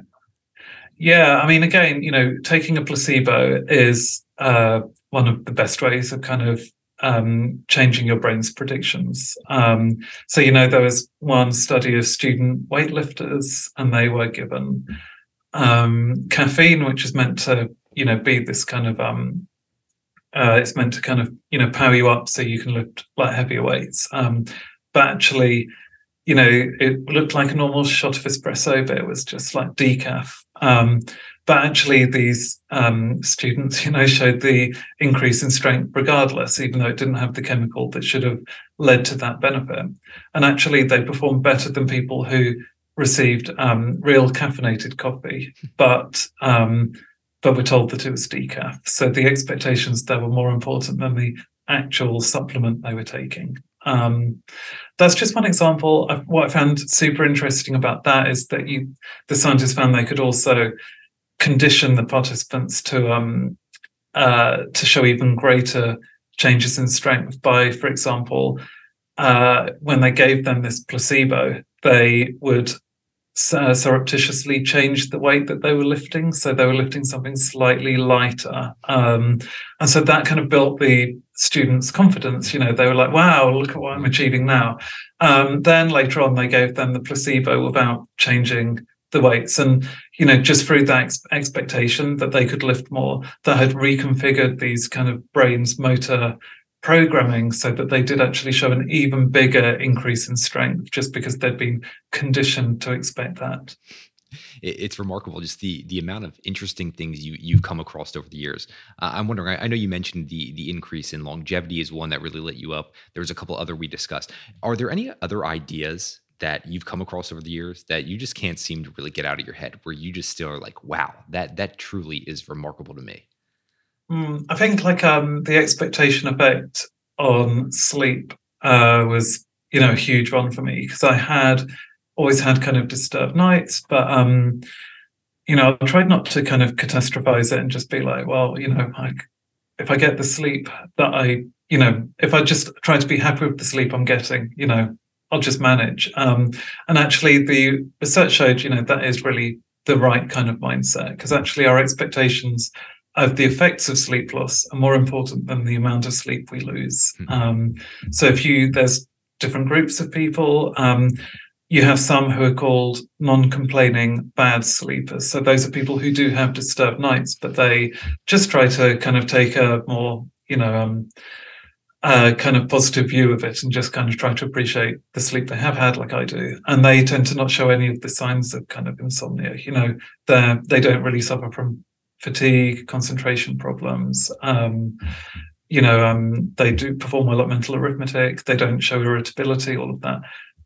Yeah i mean again you know taking a placebo is uh one of the best ways of kind of um, changing your brain's predictions. Um, so, you know, there was one study of student weightlifters, and they were given um, caffeine, which is meant to, you know, be this kind of, um, uh, it's meant to kind of, you know, power you up so you can lift like heavier weights. Um, but actually, you know, it looked like a normal shot of espresso, but it was just like decaf. But actually these um, students you know showed the increase in strength regardless even though it didn't have the chemical that should have led to that benefit. And actually they performed better than people who received um, real caffeinated coffee. But um, but were told that it was decaf. So the expectations there were more important than the actual supplement they were taking. Um, that's just one example. What I found super interesting about that is that you, the scientists found they could also condition the participants to um, uh, to show even greater changes in strength by, for example, uh, when they gave them this placebo, they would uh, surreptitiously change the weight that they were lifting. So they were lifting something slightly lighter. Um, and so that kind of built the students' confidence. You know, they were like, wow, look at what I'm achieving now. Um, then later on, they gave them the placebo without changing the weights and you know just through that ex- expectation that they could lift more that had reconfigured these kind of brains motor programming so that they did actually show an even bigger increase in strength just because they'd been conditioned to expect that it's remarkable just the the amount of interesting things you you've come across over the years. Uh, I'm wondering. I, I, know you mentioned the the increase in longevity is one that really lit you up. There's a couple other we discussed. Are there any other ideas that you've come across over the years that you just can't seem to really get out of your head where you just still are like wow that that truly is remarkable to me. Mm, i think like um the expectation effect on sleep uh was you know a huge one for me because i had always had kind of disturbed nights but um you know i tried not to kind of catastrophize it and just be like well you know like if i get the sleep that i you know if i just try to be happy with the sleep i'm getting you know I'll just manage. Um, and actually, the research showed, you know, that is really the right kind of mindset because actually our expectations of the effects of sleep loss are more important than the amount of sleep we lose. Mm-hmm. Um, so if you there's different groups of people. Um, you have some who are called non-complaining bad sleepers. So those are people who do have disturbed nights, but they just try to kind of take a more, you know, um, a kind of positive view of it and just kind of try to appreciate the sleep they have had, like I do. And they tend to not show any of the signs of kind of insomnia. You know, they they don't really suffer from fatigue, concentration problems. Um, you know, um, they do perform well at mental arithmetic. They don't show irritability, all of that.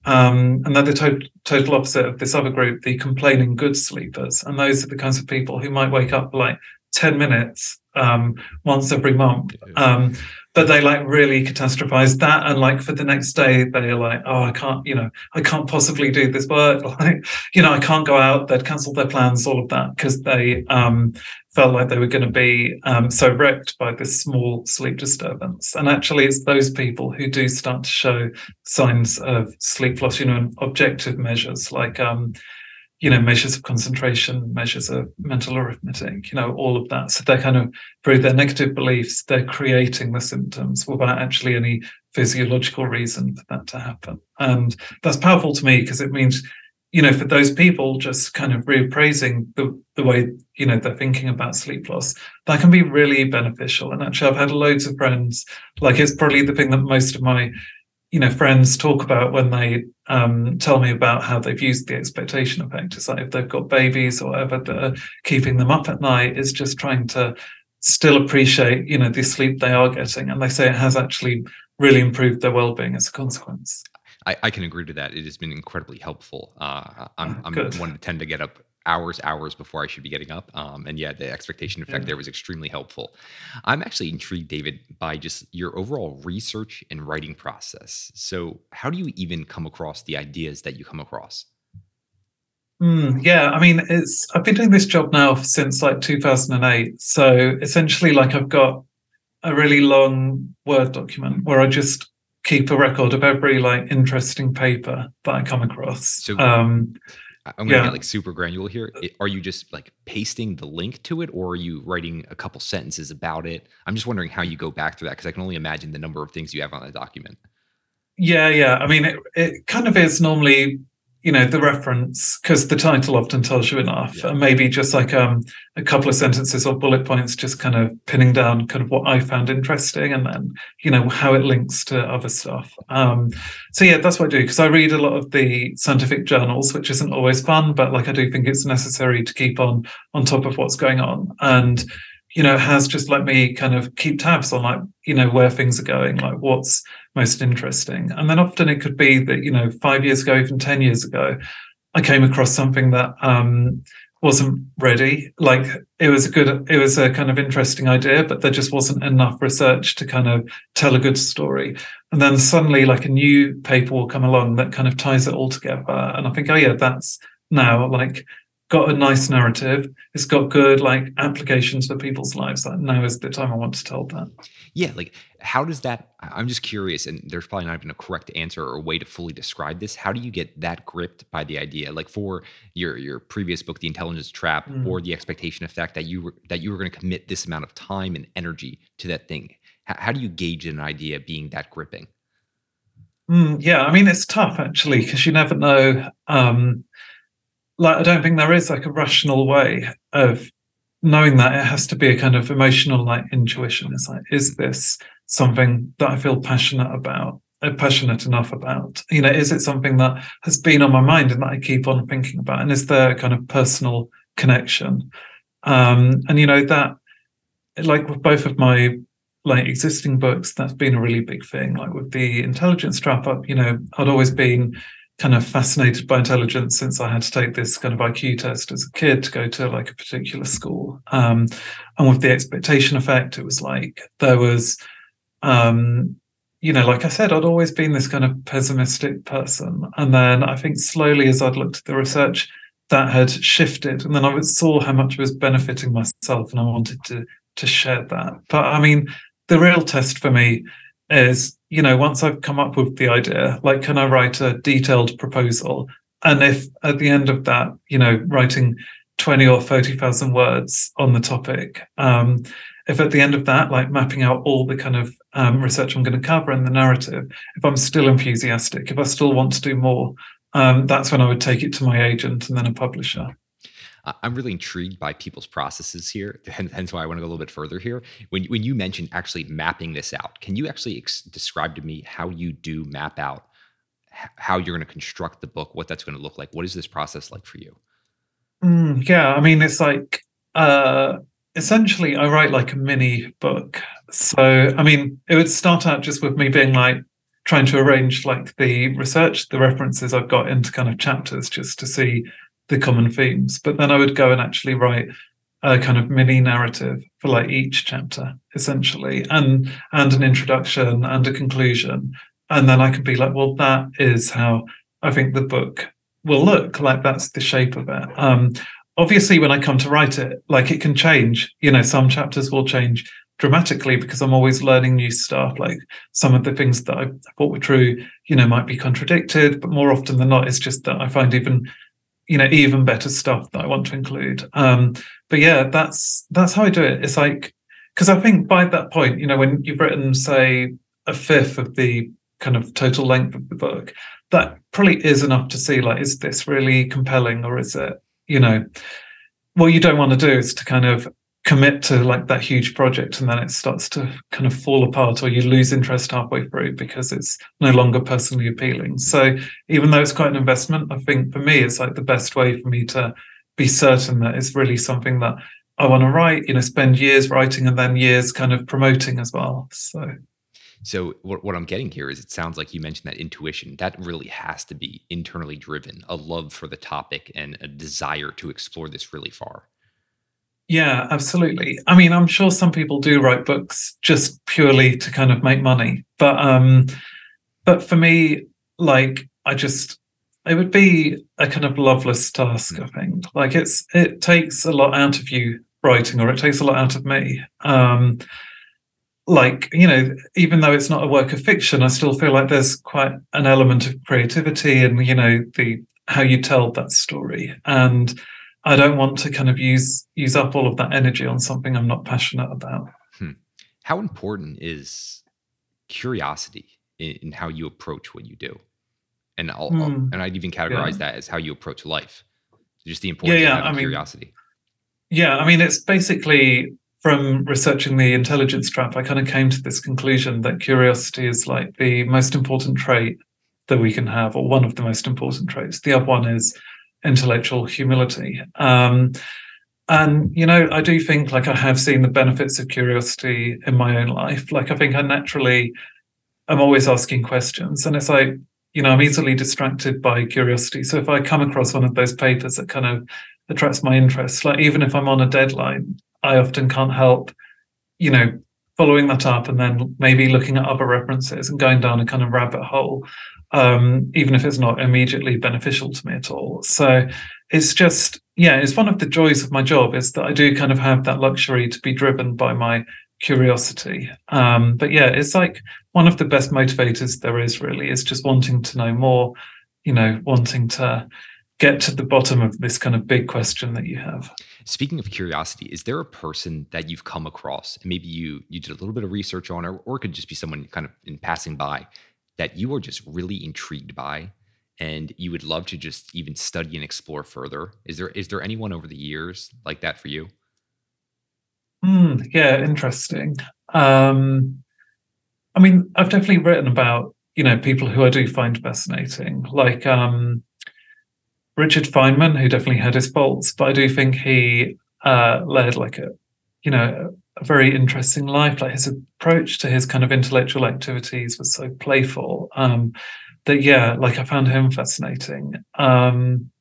Um, and they're the to- total opposite of this other group, the complaining good sleepers. And those are the kinds of people who might wake up like 10 minutes um, once every month. Um, but they like really catastrophize that and like for the next day they're like oh i can't you know i can't possibly do this work. Like you know i can't go out they'd cancel their plans all of that because they um, felt like they were going to be um, so wrecked by this small sleep disturbance. And actually it's those people who do start to show signs of sleep loss you know objective measures like um, you know, measures of concentration, measures of mental arithmetic, you know, all of that. So they're kind of through their negative beliefs, they're creating the symptoms without actually any physiological reason for that to happen. And that's powerful to me because it means, you know, for those people just kind of reappraising the, the way, you know, they're thinking about sleep loss, that can be really beneficial. And actually I've had loads of friends, like it's probably the thing that most of my you know friends talk about when they um, tell me about how they've used the expectation effect. It's like if they've got babies or whatever that are keeping them up at night, is just trying to still appreciate, you know, the sleep they are getting. And they say it has actually really improved their well-being as a consequence. I, I can agree to that. It has been incredibly helpful. Uh, I'm, I'm one to tend to get up hours, hours before I should be getting up. Um, and yeah, the expectation effect yeah. there was extremely helpful. I'm actually intrigued, David, by just your overall research and writing process. So, how do you even come across the ideas that you come across? Mm, yeah, I mean, it's I've been doing this job now since like 2008. So essentially, like I've got a really long Word document where I just keep a record of every like interesting paper that I come across. So, um, I'm gonna yeah. get like super granular here. Uh, are you just like pasting the link to it, or are you writing a couple sentences about it? I'm just wondering how you go back through that because I can only imagine the number of things you have on the document. Yeah, yeah. I mean, it, it kind of is normally you know the reference because the title often tells you enough. Yeah. and maybe just like um, a couple of sentences or bullet points just kind of pinning down kind of what i found interesting and then you know how it links to other stuff. Um, so yeah that's what i do because i read a lot of the scientific journals which isn't always fun but like i do think it's necessary to keep on on top of what's going on. And you know has just let me kind of keep tabs on like you know where things are going like what's most interesting. And then often it could be that, you know, five years ago, even 10 years ago, I came across something that um, wasn't ready. Like it was a good, it was a kind of interesting idea, but there just wasn't enough research to kind of tell a good story. And then suddenly, like a new paper will come along that kind of ties it all together. And I think, oh, yeah, that's now like got a nice narrative. It's got good like applications for people's lives. Like now is the time I want to tell that. Yeah, like how does that? I'm just curious, and there's probably not even a correct answer or a way to fully describe this. How do you get that gripped by the idea? Like for your your previous book, The Intelligence Trap, mm. or the expectation effect that you were that you were going to commit this amount of time and energy to that thing. How, how do you gauge an idea being that gripping? Mm, yeah, I mean it's tough actually because you never know. Um, like I don't think there is like a rational way of knowing that it has to be a kind of emotional like intuition. It's like, is this something that I feel passionate about? Uh, passionate enough about you know is it something that has been on my mind and that i keep on thinking about and is there a kind of personal connection um and you know that like with both of my like existing books that's been a really big thing like with the intelligence trap up you know i'd always been kind of fascinated by intelligence since I had to take this kind of IQ test as a kid to go to like a particular school. Um, and with the expectation effect, it was like there was, um, you know, like I said, I'd always been this kind of pessimistic person. And then I think slowly as I'd looked at the research, that had shifted. And then I saw how much it was benefiting myself and I wanted to to share that. But I mean, the real test for me is you know once i've come up with the idea like can i write a detailed proposal? And if at the end of that you know writing 20 or 30,000 words on the topic um, if at the end of that like mapping out all the kind of um, research i'm going to cover and the narrative if i'm still enthusiastic if i still want to do more um, that's when i would take it to my agent and then a publisher I'm really intrigued by people's processes here. Hence why I want to go a little bit further here. When, when you mentioned actually mapping this out, can you actually ex- describe to me how you do map out how you're going to construct the book, what that's going to look like? What is this process like for you? Mm, yeah, I mean, it's like uh, essentially I write like a mini book. So, I mean, it would start out just with me being like, trying to arrange like the research, the references I've got into kind of chapters just to see the common themes. But then I would go and actually write a kind of mini narrative for like each chapter, essentially, and and an introduction and a conclusion. And then I could be like, well, that is how I think the book will look. Like that's the shape of it. Um, obviously, when I come to write it, like it can change. You know, some chapters will change dramatically because I'm always learning new stuff. Like some of the things that I thought were true, you know, might be contradicted, but more often than not, it's just that I find even you know even better stuff that I want to include. Um, but yeah, that's that's how I do it. It's like because I think by that point, you know, when you've written say a fifth of the kind of total length of the book, that probably is enough to see like is this really compelling or is it you know what you don't want to do is to kind of commit to like that huge project and then it starts to kind of fall apart or you lose interest halfway through because it's no longer personally appealing. So even though it's quite an investment i think for me it's like the best way for me to be certain that it's really something that i want to write you know spend years writing and then years kind of promoting as well. So so what, what i'm getting here is it sounds like you mentioned that intuition. That really has to be internally driven a love for the topic and a desire to explore this really far yeah, absolutely. I mean, I'm sure some people do write books just purely to kind of make money, but um, but for me, like, I just it would be a kind of loveless task. I think, like, it's it takes a lot out of you writing, or it takes a lot out of me. Um, like you know even though it's not a work of fiction i still feel like there's quite an element of creativity and you know the how you tell that story and I don't want to kind of use use up all of that energy on something I'm not passionate about. Hmm. How important is curiosity in, in, how you approach what you do? And I'll, I'll hmm. and I'd even categorize yeah. that as how you approach life. Just the importance yeah, yeah. of I mean, curiosity. Yeah, I mean, it's basically from researching the intelligence trap, I kind of came to this conclusion that curiosity is like the most important trait that we can have, or one of the most important traits. The other one is intellectual humility. Um, and you know, I do think like I have seen the benefits of curiosity in my own life. Like I think I naturally, I'm always asking questions, and it's like you know, I'm easily distracted by curiosity. So if I come across one of those papers that kind of attracts my interest, like even if I'm on a deadline, I often can't help, you know, following that up and then maybe looking at other references and going down a kind of rabbit hole um, even if it's not immediately beneficial to me at all. So it's just, yeah, it's one of the joys of my job is that I do kind of have that luxury to be driven by my curiosity. Um, but yeah, it's like one of the best motivators there is really is just wanting to know more, you know, wanting to get to the bottom of this kind of big question that you have. Speaking of curiosity, is there a person that you've come across and maybe you you did a little bit of research on or, or could just be someone kind of in passing by that you are just really intrigued by and you would love to just even study and explore further is there is there anyone over the years like that for you mm, yeah interesting um i mean i've definitely written about you know people who i do find fascinating like um richard feynman who definitely had his faults but i do think he uh led like a you know a very interesting life. Like his approach to his kind of intellectual activities was so playful um, that, yeah, like I found him fascinating. Um,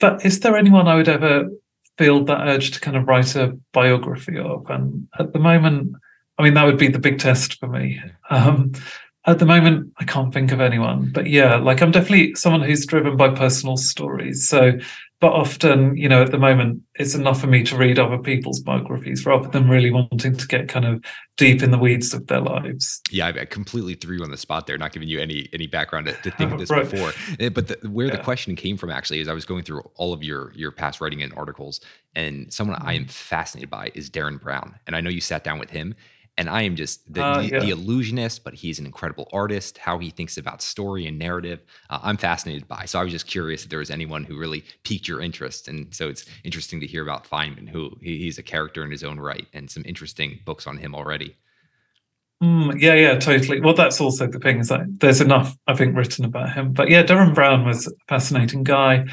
but is there anyone I would ever feel that urge to kind of write a biography of? And at the moment, I mean, that would be the big test for me. Um, at the moment, I can't think of anyone, but yeah, like I'm definitely someone who's driven by personal stories. So but often, you know, at the moment, it's enough for me to read other people's biographies rather than really wanting to get kind of deep in the weeds of their lives. Yeah, I completely threw you on the spot there, not giving you any any background to, to think of this right. before. Eh, but the, where yeah. the question came from actually is I was going through all of your your past writing and articles, and someone. I am mm-hmm. fascinated by is Derren Brown, and I know you sat down with him, and I am just the, uh, yeah. the, illusionist, but he's an incredible artist. How he thinks about story and narrative, uh, I'm fascinated by. So I was just curious if there was anyone who really piqued your interest, and so it's interesting to hear about Feynman, who he, he's a character in his own right, and some interesting books on him already. Mm, yeah, yeah, totally. Well, that's also the thing is that there's enough, I think, written about him. But yeah, Derren Brown was a fascinating guy.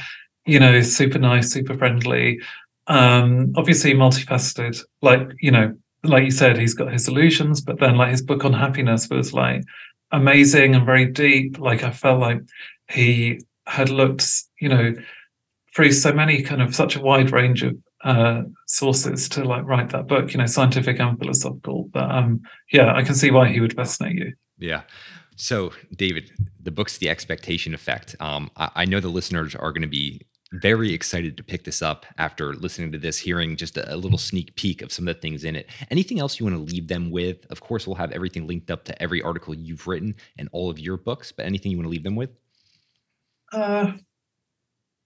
You know, super nice, super friendly. Um, obviously multifaceted. Like you know, like you said, he's got his illusions, but then like his book on happiness was like amazing and very deep. Like I felt like he had looked, you know, through so many kind of such a wide range of uh, sources to like write that book, you know, scientific and philosophical. But um, yeah, I can see why he would fascinate you. Yeah. So, David, the book's The Expectation Effect. Um, I, I know the listeners are going to be very excited to pick this up after listening to this, hearing just a, a, little sneak peek of some of the things in it. Anything else you want to leave them with? Of course, we'll have everything linked up to every article you've written and all of your books, but anything you want to leave them with? Uh,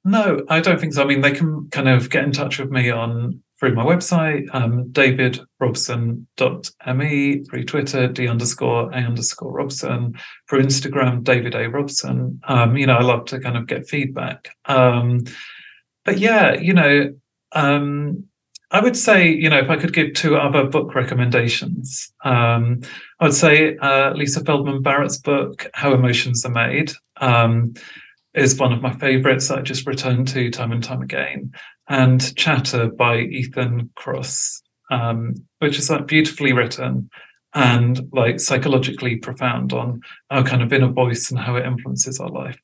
no, I don't think so. I mean, they can kind of get in touch with me on through my website, um, davidrobson.me, through Twitter, D underscore A underscore Robson, through Instagram, David A. Robson. Um, you know, I love to kind of get feedback. Um, but yeah, you know, um, I would say, you know, if I could give two other book recommendations, um, I would say uh, Lisa Feldman Barrett's book, How Emotions Are Made, um, is one of my favorites that I just return to time and time again. And Chatter by Ethan Kross, um, which is like beautifully written and like psychologically profound on our kind of inner voice and how it influences our life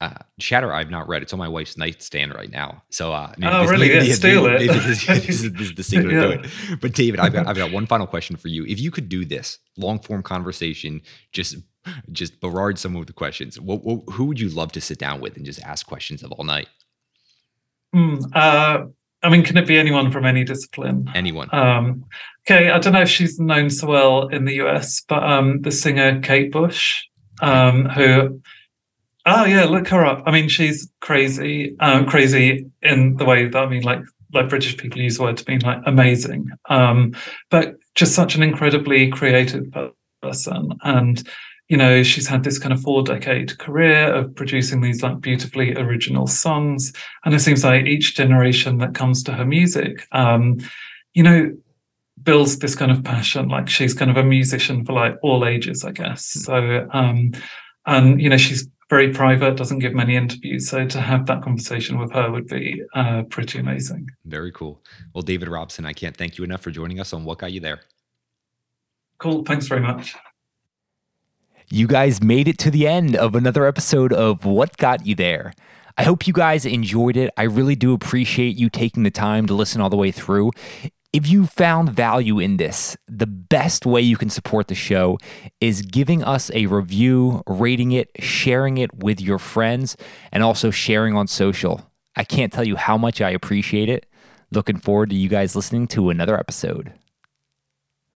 uh, Chatter I've not read. It's on my wife's nightstand right now. So, uh, maybe oh, this, really? Maybe, yeah, steal maybe, it. Maybe this, this, is, this, is, the secret yeah. to it. But David, I've got, I've got one final question for you. If you could do this long form conversation, just just barrage some of the questions. What, what, who would you love to sit down with and just ask questions of all night? Mm, uh, I mean, can it be anyone from any discipline? Anyone. Um, okay, I don't know if she's known so well in the US, but um, the singer Kate Bush, um, who Oh yeah, look her up. I mean, she's crazy, um, crazy in the way that I mean, like like British people use the word to mean like amazing, um, but just such an incredibly creative person. And you know, she's had this kind of four decade career of producing these like beautifully original songs. And it seems like each generation that comes to her music, um, you know, builds this kind of passion. Like she's kind of a musician for like all ages, I guess. Hmm. So, um, and you know, she's very private, doesn't give many interviews. So to have that conversation with her would be uh, pretty amazing. Very cool. Well, David Robson, I can't thank you enough for joining us on What Got You There. Cool. Thanks very much. You guys made it to the end of another episode of What Got You There. I hope you guys enjoyed it. I really do appreciate you taking the time to listen all the way through. If you found value in this, the best way you can support the show is giving us a review, rating it, sharing it with your friends, and also sharing on social. I can't tell you how much I appreciate it. Looking forward to you guys listening to another episode.